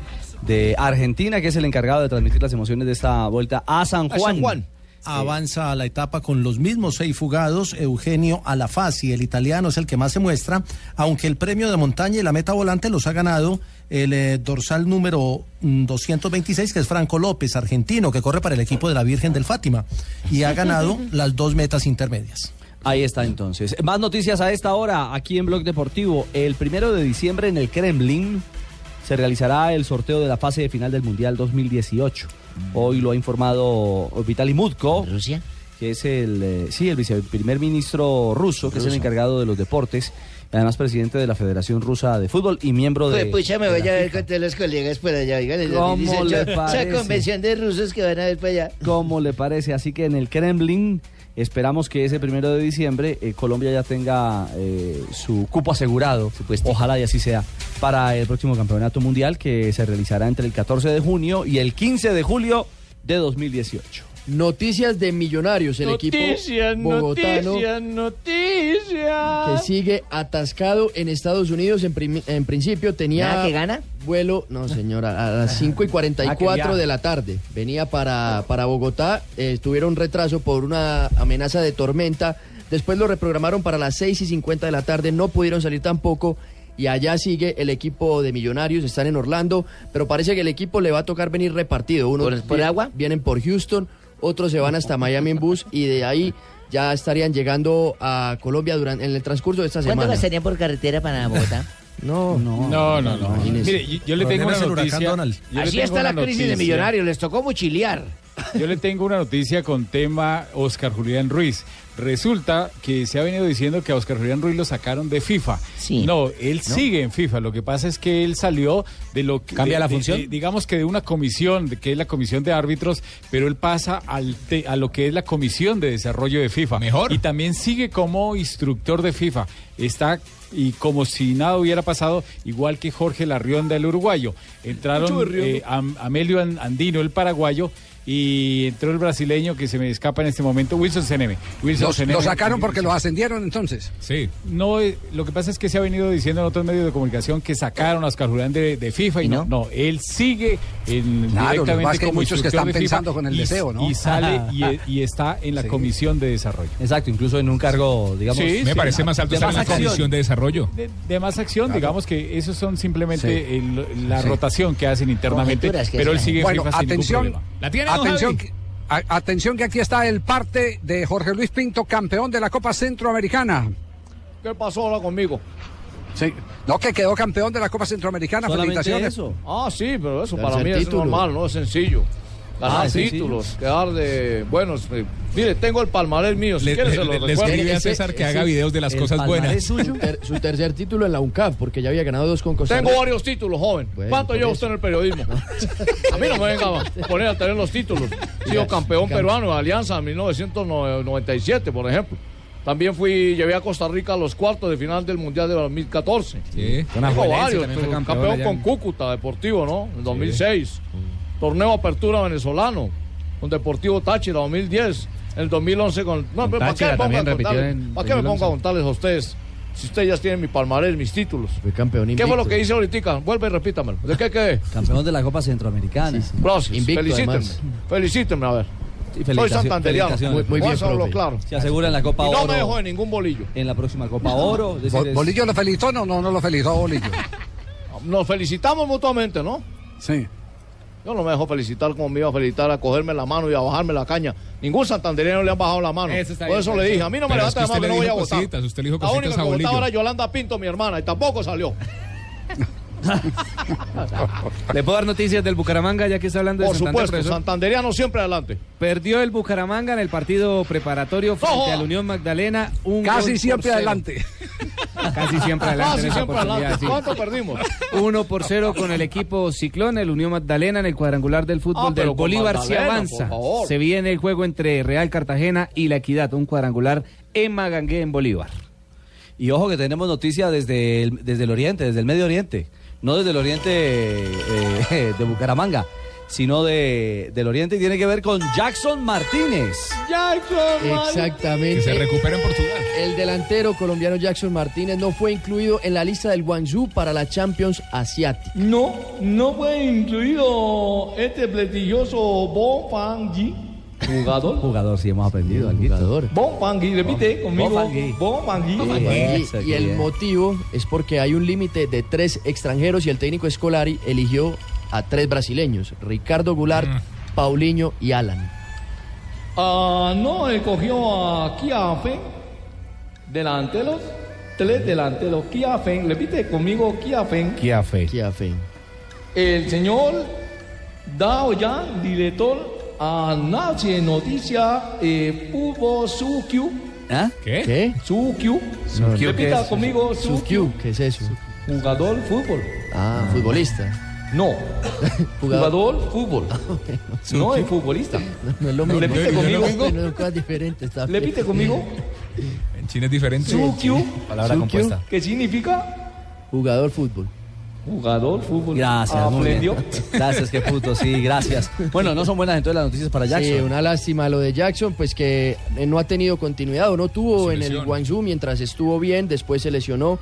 de Argentina, que es el encargado de transmitir las emociones de esta vuelta a San Juan. Avanza a la etapa con los mismos seis fugados. Eugenio Alafasi, el italiano, es el que más se muestra, aunque el premio de montaña y la meta volante los ha ganado el eh, dorsal número mm, 226, que es Franco López, argentino, que corre para el equipo de la Virgen del Fátima, y ha ganado las dos metas intermedias. Ahí está entonces. Más noticias a esta hora aquí en Blog Deportivo. El primero de diciembre en el Kremlin se realizará el sorteo de la fase de final del Mundial 2018. Hoy lo ha informado Vitaly Mutko. ¿Rusia? Que es el, eh, sí, el viceprimer ministro ruso, que es el encargado de los deportes. Además, presidente de la Federación Rusa de Fútbol y miembro de. Pues pucha, me voy a ver con todos los colegas por allá. Oigan, ¿Cómo le yo- parece? Esa convención de rusos que van a ver para allá. como le parece. Así que en el Kremlin esperamos que ese primero de diciembre eh, Colombia ya tenga eh, su cupo asegurado. Ojalá y así sea para el próximo campeonato mundial que se realizará entre el 14 de junio y el 15 de julio de 2018. Noticias de Millonarios, el Noticias, equipo bogotano noticias, noticias. que sigue atascado en Estados Unidos. En, principio tenía ¿Nada que gana? vuelo, no señora, a las 5 y Ah, que 44 viaja. de la tarde. Venía para, para Bogotá, eh, tuvieron retraso por una amenaza de tormenta. Después lo reprogramaron para las 6 y 50 de la tarde, no pudieron salir tampoco. Y allá sigue el equipo de Millonarios, están en Orlando, pero parece que el equipo le va a tocar venir repartido. Uno ¿Por- por vi- agua? Vienen por Houston, otros se van hasta Miami en bus y de ahí ya estarían llegando a Colombia durante, en el transcurso de esta ¿Cuánto semana. gastarían por carretera para Bogotá? No, no, No, no, no. Mire, yo, yo le tengo una noticia. Así está la crisis de noticia. millonarios, les tocó mochilear. Yo le tengo una noticia con tema Oscar Julián Ruiz. Resulta que se ha venido diciendo que a Oscar Julián Ruiz lo sacaron de FIFA. No, él sigue en FIFA. Lo que pasa es que él salió de lo que. ¿Cambia de- la función? de- digamos que de una comisión, de- que es la comisión de árbitros, pero él pasa al te- a lo que es la comisión de desarrollo de FIFA. Mejor. Y también sigue como instructor de FIFA. Está. Y como si nada hubiera pasado, igual que Jorge Larrionda, el uruguayo. Entraron eh, Am- Amelio An- Andino, el paraguayo, y entró el brasileño que se me escapa en este momento, Wilson Ceneme. Wilson Los- lo sacaron porque lo ascendieron entonces. Sí. No, eh, lo que pasa es que se ha venido diciendo en otros medios de comunicación que sacaron a Oscar Julián de, de FIFA y no? no, él sigue en, Claro, lo que directamente es que hay muchos que están pensando con el y- deseo, ¿no? Y sale y, e- y está en la Sí. comisión de desarrollo. Exacto, incluso en un cargo, digamos. Sí, Me sí. parece más alto De estar en la acción. comisión de desarrollo. De, de más acción, digamos que esos son simplemente el- la Sí. rotación que hacen internamente, pero él sigue en Bueno, FIFA sin ningún atención, problema. ¿La tiene, atención, Javi? que- a- atención que aquí está el parte de Jorge Luis Pinto, campeón de la Copa Centroamericana. ¿Qué pasó ahora conmigo? Sí. No, que quedó campeón de la Copa Centroamericana. Felicitaciones. Ah, sí, pero eso para mí es normal, no es sencillo. Ganar Ah, sí, títulos, quedar de buenos. eh, Mire, tengo el palmarés mío, si Le- quieres le- se lo le- escribí a César que haga videos de las el cosas buenas. suyo. Su, ter- su tercer título en la UNCAF, porque ya había ganado dos con Costa Tengo Rica. varios títulos, joven. Bueno, ¿Cuánto lleva usted en el periodismo? A mí no me venga a poner a tener los títulos. He sido campeón peruano de Alianza en 1997, por ejemplo. También fui, llevé a Costa Rica a los cuartos de final del Mundial de 2014. Sí, con Tengo varios. campeón con Cúcuta, Deportivo, ¿no? En 2006. Torneo Apertura Venezolano. Con Deportivo Táchira, 2010. En el 2011 con... No, pero ¿para qué, me pongo a contarles- en ¿para qué me pongo a 2011? contarles a ustedes? Si ustedes ya tienen mi palmarés, mis títulos. Fue campeón ¿Qué fue lo que hice ahorita? Vuelve y repítamelo. ¿De qué quedé? Campeón de la Copa Centroamericana. Gracias. Invicto, Felicítenme. además. Felicítenme, a ver. Sí, Soy santanderiano. Muy- muy bien, profe. claro. Se asegura en la Copa Y no Oro. me dejo de ningún bolillo. En la próxima Copa Oro. decir, es- ¿Bolillo lo felicitó? No, no, no lo felicitó Bolillo. Nos felicitamos mutuamente, ¿no? Sí. Yo no me dejo felicitar como me iba a felicitar a cogerme la mano y a bajarme la caña. Ningún santandereano le han bajado la mano. Eso está Por eso le dije, a mí no me levanta la mano, que le no voy a votar. cositas, usted le dijo la única que votaba era Yolanda Pinto, mi hermana, y tampoco salió. ¿Le puedo dar noticias del Bucaramanga ya que está hablando de Por Santander, supuesto, profesor? santanderiano siempre adelante. Perdió el Bucaramanga en el partido preparatorio frente a la Unión Magdalena. Un Casi siempre adelante. Casi siempre adelante. Casi siempre adelante. sí. ¿Cuánto perdimos? 1 por 0 con el equipo Ciclón, el Unión Magdalena en el cuadrangular del fútbol Ah, del Bolívar se avanza. Se viene el juego entre Real Cartagena y La Equidad, un cuadrangular en Magangué en Bolívar. Y ojo que tenemos noticia desde el, desde el oriente, desde el Medio Oriente. No desde el oriente eh, de Bucaramanga, sino de, del oriente y tiene que ver con Jackson Martínez. Exactamente. Que se recupera en Portugal. El delantero colombiano Jackson Martínez no fue incluido en la lista del Guangzhou para la Champions Asiática. No, no fue incluido este prestigioso Bon Fangui. Jugador. Jugador, sí, hemos aprendido. Jugador. Bon Fangui, repite conmigo. Fangui. Bon Fangui. Y, y el motivo es porque hay un límite de tres extranjeros y el técnico Escolari eligió a tres brasileños, Ricardo Goulart, Paulinho y Alan. Ah, no, escogió a Kiafen. Delanteros. Tres delanteros. Kiafen. Repite conmigo Kiafen. Kiafe. Kiafen. El señor Dao Yan, director a Nache Noticia eh, Fútbol Sukyu. ¿Ah? ¿Qué? ¿Qué? Sukyu. Sukyu, ¿qué Repita conmigo Sukyu. Sukyu, ¿qué es eso? Jugador fútbol. Ah, futbolista. No. Jugador. Jugador fútbol. No es futbolista. No es lo mismo. Conmigo. Cosas diferentes. está bien. Repite conmigo. En China es diferente. Sukyu. Palabra compuesta. ¿Qué significa? Jugador fútbol. Jugador fútbol. Gracias, muy bien. Aprendió. Gracias, qué puto, sí, gracias. Bueno, no son buenas entonces las noticias para Jackson. Sí, una lástima lo de Jackson, pues que no ha tenido continuidad o no tuvo Se en el. Guangzhou mientras estuvo bien, después se lesionó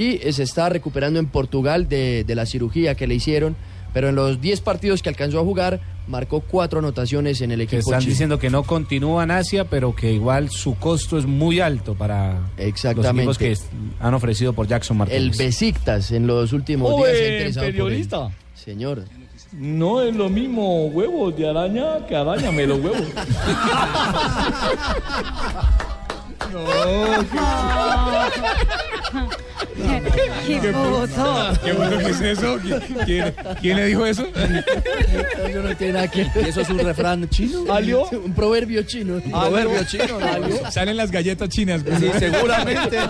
y se está recuperando en Portugal de, de la cirugía que le hicieron. Pero en los 10 partidos que alcanzó a jugar, marcó cuatro anotaciones en el Que equipo están chino. diciendo que no continúa en Asia, pero que igual su costo es muy alto para los Exactamente. equipos que han ofrecido por Jackson El Martínez. Besiktas en los últimos días se ha por él. periodista. Señor. No es lo mismo huevos de araña que arañame los huevos. ¡Qué puto! ¿Qué bueno que es eso? ¿Qui- ¿Quién, quién le dijo eso? Eso no tiene nada que. ¿Y eso es un refrán chino? ¿Alio? Un proverbio chino. Un proverbio chino. ¿no? Salen las galletas chinas. Sí, seguramente.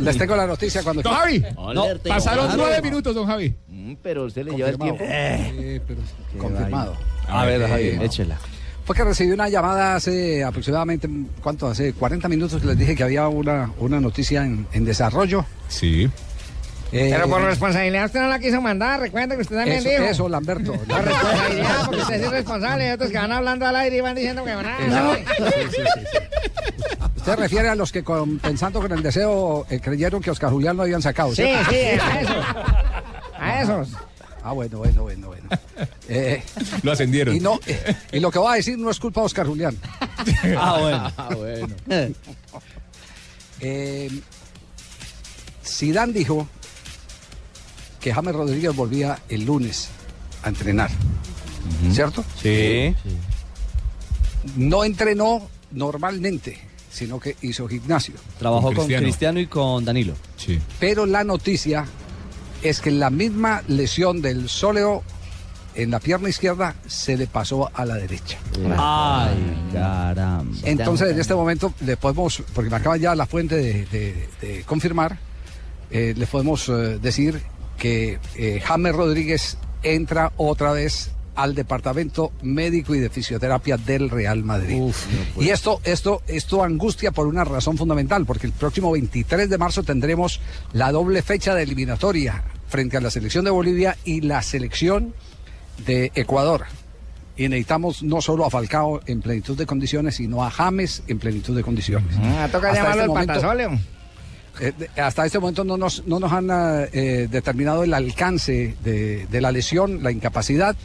Les tengo la noticia cuando Don Javi, no, pasaron nueve minutos, don Javi. Mm, pero usted le lleva el tiempo. Eh, pero confirmado. A ver, Eh, Javi, échela. Fue que recibí una llamada hace aproximadamente, ¿cuánto? Hace 40 minutos que les dije que había una, una noticia en, en desarrollo. Sí. Eh, Pero por responsabilidad usted no la quiso mandar. Recuerda que usted también eso, dijo. eso, Lamberto. Por responsabilidad, porque usted es irresponsable. Y otros que van hablando al aire y van diciendo que van a. No. Usted refiere a los que con- pensando con el deseo eh, creyeron que Oscar Julián lo habían sacado. Sí, ¿cierto? sí, a esos. A esos. Ah, bueno, bueno, bueno, bueno. Eh, Lo ascendieron. y, no, eh, y lo que voy a decir no es culpa de Oscar Julián. Ah, bueno. Ah, bueno. Eh, Zidane dijo que James Rodríguez volvía el lunes a entrenar. ¿Cierto? Sí. No entrenó normalmente, sino que hizo gimnasio. Trabajó Con con Cristiano. Cristiano. y con Danilo. Sí. Pero la noticia es que la misma lesión del sóleo en la pierna izquierda se le pasó a la derecha. Ay, caramba. Entonces, en este momento le podemos, porque me acaba ya la fuente de, de- de confirmar, eh, le podemos eh, decir que eh, James Rodríguez entra otra vez al departamento médico y de fisioterapia del Real Madrid. y esto, esto, esto angustia por una razón fundamental, porque el próximo 23 de marzo tendremos la doble fecha de eliminatoria frente a la selección de Bolivia y la selección de Ecuador. Y necesitamos no solo a Falcao en plenitud de condiciones, sino a James en plenitud de condiciones. Ah, toca Hasta llamarlo este el momento- eh, hasta este momento no nos, no nos han eh, determinado el alcance de, de la lesión, la incapacidad,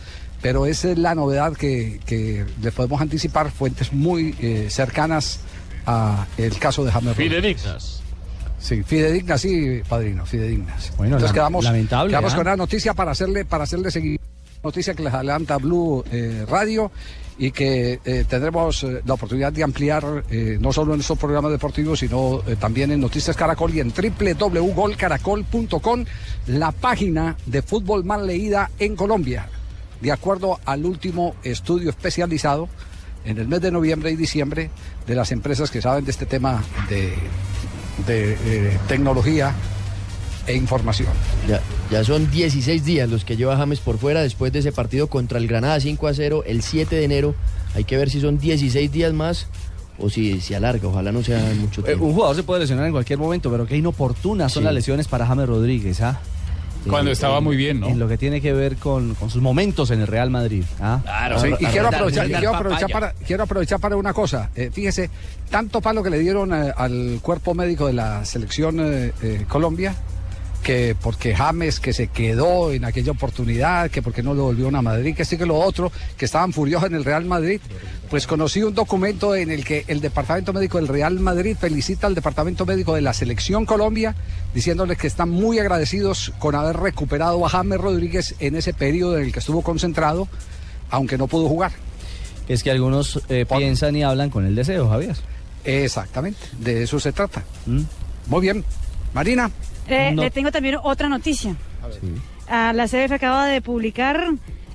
pero esa es la novedad que, que le podemos anticipar fuentes muy eh, cercanas a el caso de James Rodríguez. Sí, fidedignas, sí, padrino, fidedignas. Bueno, Entonces quedamos, lamentable, quedamos ¿ah? con una noticia para hacerle, para hacerle seguir. Noticia que les adelanta Blue eh, Radio y que eh, tendremos eh, la oportunidad de ampliar no solo en estos programas deportivos, sino también en Noticias Caracol y en www.golcaracol.com, la página de fútbol más leída en Colombia. De acuerdo al último estudio especializado en el mes de noviembre y diciembre de las empresas que saben de este tema de, de eh, tecnología e información. Ya, ya son 16 días los que lleva James por fuera después de ese partido contra el Granada 5 a 0 el 7 de enero. Hay que ver si son 16 días más o si se alarga. Ojalá no sea mucho Eh, tiempo. un jugador se puede lesionar en cualquier momento, pero qué inoportunas son Sí. las lesiones para James Rodríguez, ¿ah? Cuando Eh, estaba muy bien, ¿no? En lo que tiene que ver con, con sus momentos en el Real Madrid. ¿ah? Sí, y quiero aprovechar, y quiero aprovechar para, quiero aprovechar para una cosa. Eh, fíjese, tanto palo que le dieron eh, al cuerpo médico de la selección eh, eh, Colombia, que porque James que se quedó en aquella oportunidad, que porque no lo volvió a Madrid, que sí que lo otro, que estaban furiosos en el Real Madrid, pues conocí un documento en el que el Departamento Médico del Real Madrid felicita al Departamento Médico de la Selección Colombia, diciéndoles que están muy agradecidos con haber recuperado a James Rodríguez en ese periodo en el que estuvo concentrado, aunque no pudo jugar. Es que algunos eh, piensan y hablan con el deseo, Javier. Exactamente, de eso se trata. ¿Mm? Muy bien. Marina. Eh, No. Le tengo también otra noticia. Ah, la CBF acaba de publicar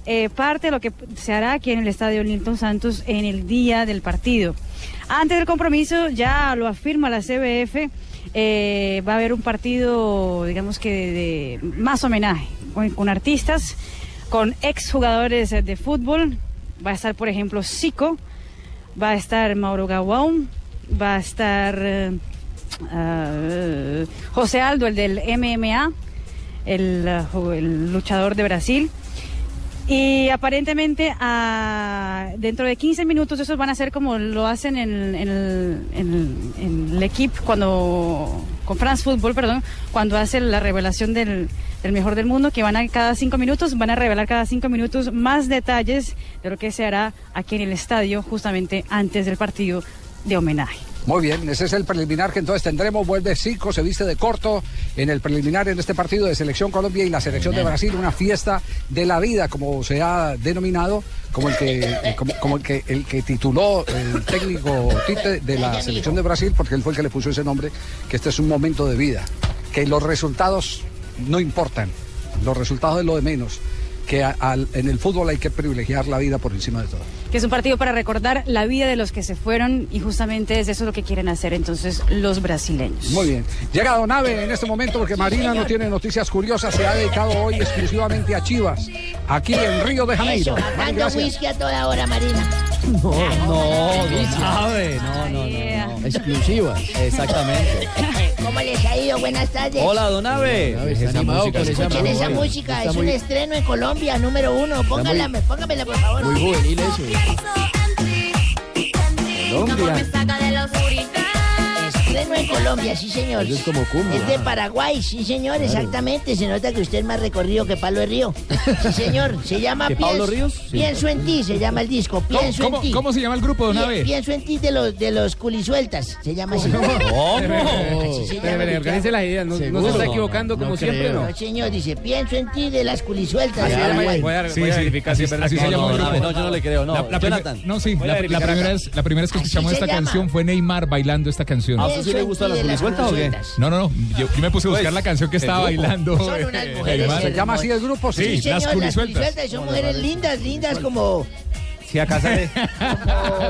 eh, parte de lo que se hará aquí en el estadio Nilton Santos en el día del partido. Antes del compromiso, ya lo afirma la CBF, eh, va a haber un partido, digamos que de, de más homenaje, con, con artistas, con exjugadores de fútbol. Va a estar, por ejemplo, Zico, va a estar Mauro Gawão, va a estar eh, ah, José Aldo, el del MMA, el, ju- el luchador de Brasil. Y aparentemente ah, dentro de 15 minutos esos van a ser como lo hacen en el equipo cuando con France Football, perdón, cuando hace la revelación del, del mejor del mundo, que van a cada cinco minutos, van a revelar cada cinco minutos más detalles de lo que se hará aquí en el estadio justamente antes del partido de homenaje. Muy bien, ese es el preliminar que entonces tendremos. Vuelve Zico, se viste de corto en el preliminar en este partido de Selección Colombia y la Selección de Brasil, una fiesta de la vida, como se ha denominado, como el que, eh, como, como el que, el que tituló el técnico Tite de la Selección de Brasil, porque él fue el que le puso ese nombre, que este es un momento de vida, que los resultados no importan, los resultados es lo de menos, que a- en el fútbol hay que privilegiar la vida por encima de todo. Que es un partido para recordar la vida de los que se fueron y justamente es eso lo que quieren hacer entonces los brasileños. Muy bien. Llega Donave en este momento porque Marina no tiene noticias curiosas. Se ha dedicado hoy exclusivamente a Chivas, aquí en Río de Janeiro. Eso, Mari, whisky a toda hora, Marina. No, no, sabe. No, no, no, no. Exclusiva. Exactamente. ¿Cómo les ha ido? Buenas tardes. Hola, Don Ave. Está animado con esa Escuchen esa música. es muy- un estreno en Colombia, número uno. Póngala, póngamela, por favor. Muy juvenil eso. Colombia. Estreno en Colombia, sí, señor. Eso es como cumbia. Es de Paraguay, sí, señor, exactamente. Se nota que usted es más recorrido que Pablo de Río. Sí, señor. Se llama ¿Que Pablo Pienso- Ríos? Sí. Pienso en ti, se llama el disco. ¿Cómo- Pienso cómo- en ti. cómo se llama el grupo, don Pi- Abe? Pienso en ti de los, de los culisueltas. Se llama así. ¿Cómo? Así se llama. organice las ideas, no, no se está equivocando como siempre, ¿no? No, señor, dice, pienso en ti de las culisueltas. Así de voy a- Sí, voy a verificar si es así, verdad así que se no, llama no, el no, grupo. no, yo no le creo, no. La, Jonathan. no, sí, la, primera vez, la primera vez que escuchamos esta canción fue Neymar bailando esta canción. ¿A usted sí le gustan las culisueltas o qué? No, no, no. Yo, yo me puse a buscar Pues, la canción que estaba bailando. Son unas eh, mujeres Neymar. ¿Se llama así el grupo? Sí, Sí, señor, las culisueltas. y son mujeres lindas, lindas como... Si acá sale.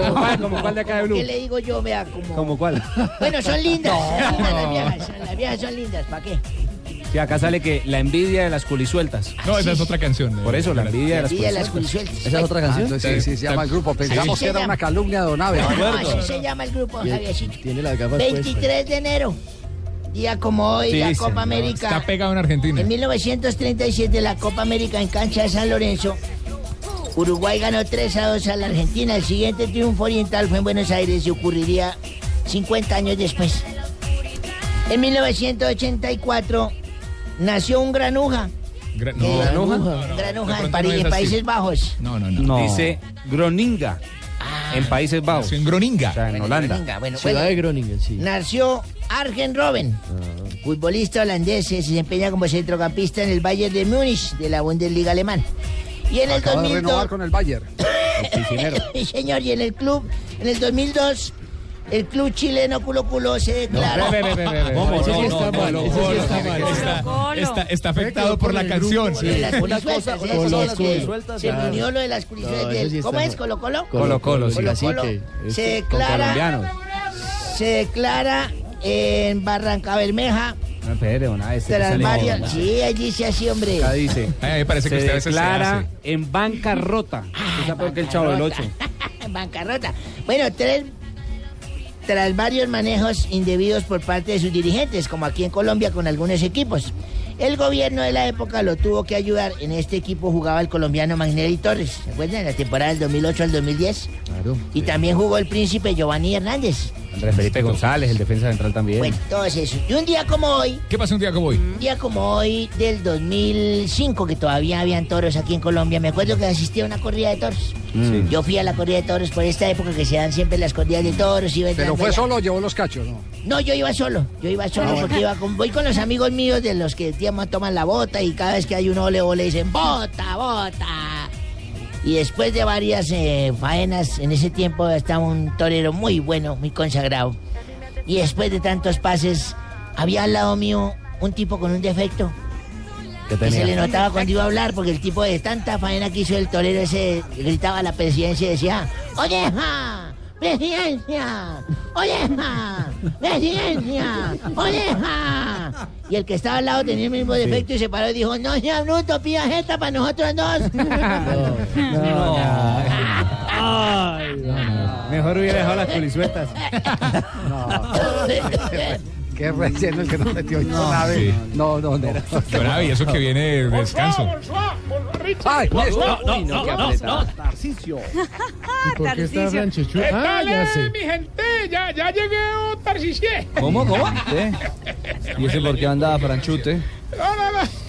¿Como cuál, como cuál de acá de Blue? ¿Qué le digo yo? Vea, como... ¿Como cuál? Bueno, son lindas, son lindas las viejas, las viejas son lindas, ¿para qué? Si acá sale que la envidia de las culisueltas. No, esa es otra canción. Por eso, la envidia de las Envidia de las culisueltas. ¿Esa es otra Ah, canción? entonces sí, sí, se llama el grupo. Pensamos Sí. que era una calumnia de Donave. No, no, así se llama el grupo, Javiercito. Tiene las gafas 23 de enero, día como hoy, Sí, la. Copa América. Está pegado en Argentina. En 1937, la Copa América en cancha de San Lorenzo. Uruguay ganó 3 a 2 a la Argentina. El siguiente triunfo oriental fue en Buenos Aires y ocurriría 50 años después. En 1984 nació un granuja. Gra- ¿Qué? no, ¿Granuja? no, no, granuja en, París- en. Países Bajos. No, no, no. Dice Groninga. En Países Bajos. En Groninga. O sea, en Holanda. Groninga, bueno, Ciudad bueno. de Groningen, sí. Nació Arjen Robben, futbolista holandés, se desempeña como centrocampista en el Bayern de Múnich de la Bundesliga alemana. Y en el Acaba de 2002 renovar con el Bayern. Sí, señor, y en el club, en el 2002, el club chileno Culo Culo se declara. Está no, mal, no, ese sí no, está no, mal. está- Está, está afectado por la canción. De Una cosa- Se claro. unió lo de las curisueltas. No, eso sí ¿Cómo es? ¿Colo Colo? Colo Colo, sí. Colo Así Colo que se Con declara, se declara en Barranca Bermeja No, espere, una este que tras varias. Sí, ahí dice así, hombre. Acá dice. Ay, me parece que se usted a veces se declara hace. en bancarrota. Está peor que el chavo del 8. Bancarrota. Bueno, tres. Tras varios manejos indebidos por parte de sus dirigentes, como aquí en Colombia con algunos equipos. El gobierno de la época lo tuvo que ayudar. En este equipo jugaba el colombiano Magnelli Torres, ¿se acuerdan? En la temporada del 2008 al 2010. Claro. Y también jugó el príncipe Giovanni Hernández. Andrés Felipe González, el defensa central también. Bueno, todo eso. Y un día como hoy, ¿Qué pasa un día como hoy? un día como hoy del 2005, que todavía habían toros aquí en Colombia, me acuerdo que asistí a una corrida de toros. Mm. Yo fui a la corrida de toros por esta época que se dan siempre las corridas de toros. Iba Pero fue allá. solo o llevó los cachos, ¿no? No, yo iba solo. Yo iba solo Ah, bueno. porque iba con, voy con los amigos míos de los que digamos, toman la bota y cada vez que hay un ole le dicen bota, bota. Y después de varias eh, faenas, en ese tiempo estaba un torero muy bueno, muy consagrado. Y después de tantos pases, había al lado mío un tipo con un defecto. ¿Qué Que se le notaba cuando iba a hablar, porque el tipo de tanta faena que hizo el torero ese gritaba a la presidencia y decía, ¡Oyeja! ¡Presidencia! ¡Oyeja! ¡Presidencia! ¡Oyeja! Y el que estaba al lado tenía el mismo defecto y se paró y dijo, no sea bruto, pida jeta para nosotros dos. Mejor hubiera dejado las colisuetas. Qué relleno el que nos metió hoy. No, no, no, y eso que viene de descanso. Ay, No, no, no, no, no, qué no, apretado. no. Tarcisio. ¿Y por qué está? ¿Qué Ah, ya eh, sé. mi gente? Ya, ya llegué, oh, Tarcisé. ¿Cómo? ¿Cómo? ¿Y ese por qué anda franchute? No, no, no.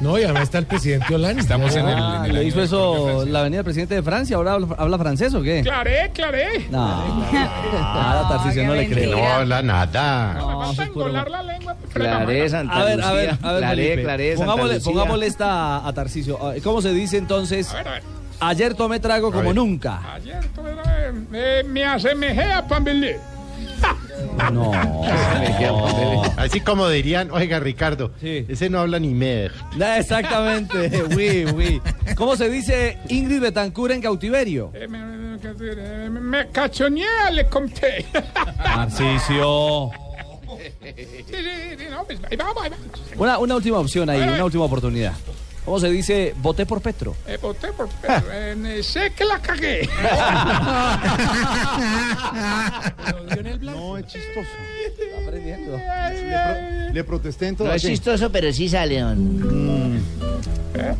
No, y además está el presidente Holanda. Estamos en el. Ah, en el ¿Le año hizo eso la avenida del presidente de Francia? ¿Ahora habla, habla francés o qué? Claré, claré. No, a la Tarcisio no le creo. No habla nada. Me falta engolar la lengua. Claré, Santa A ver, a ver, a ver, Claré, Felipe. claré, Santa pongámosle, Lucía. pongámosle esta a Tarcisio. Ah, ¿Cómo se dice entonces? A ver, a ver. Ayer tomé trago como nunca. Ayer tuve, eh, eh, me asemejé a Pambelé. No. Así como dirían, oiga Ricardo, Sí. ese no habla ni mer. Exactamente. Oui, oui. ¿Cómo se dice Ingrid Betancourt en cautiverio? Eh, me, me, me- cachoneé, le conté. Vamos. Una, una última opción ahí, una última oportunidad. ¿Cómo se dice voté por Petro? Eh, voté por Pedro. Eh, sé que la cagué. No, es chistoso. Eh, Le protesté en No es chistoso, pero sí sale, don.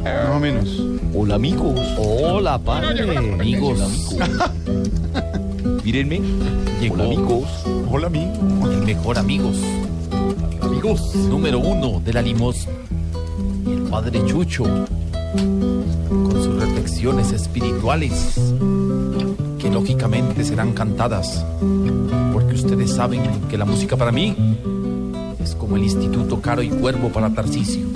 Más o menos. Hola amigos. Hola, padre. Amigos. Mírenme. Hola amigos. Hola amigos. El mejor amigos. Amigos. Número uno de la limosna. El padre Chucho. Con sus reflexiones espirituales. Que lógicamente serán cantadas. Porque ustedes saben que la música para mí es como el Instituto Caro y Cuervo para Tarcisio.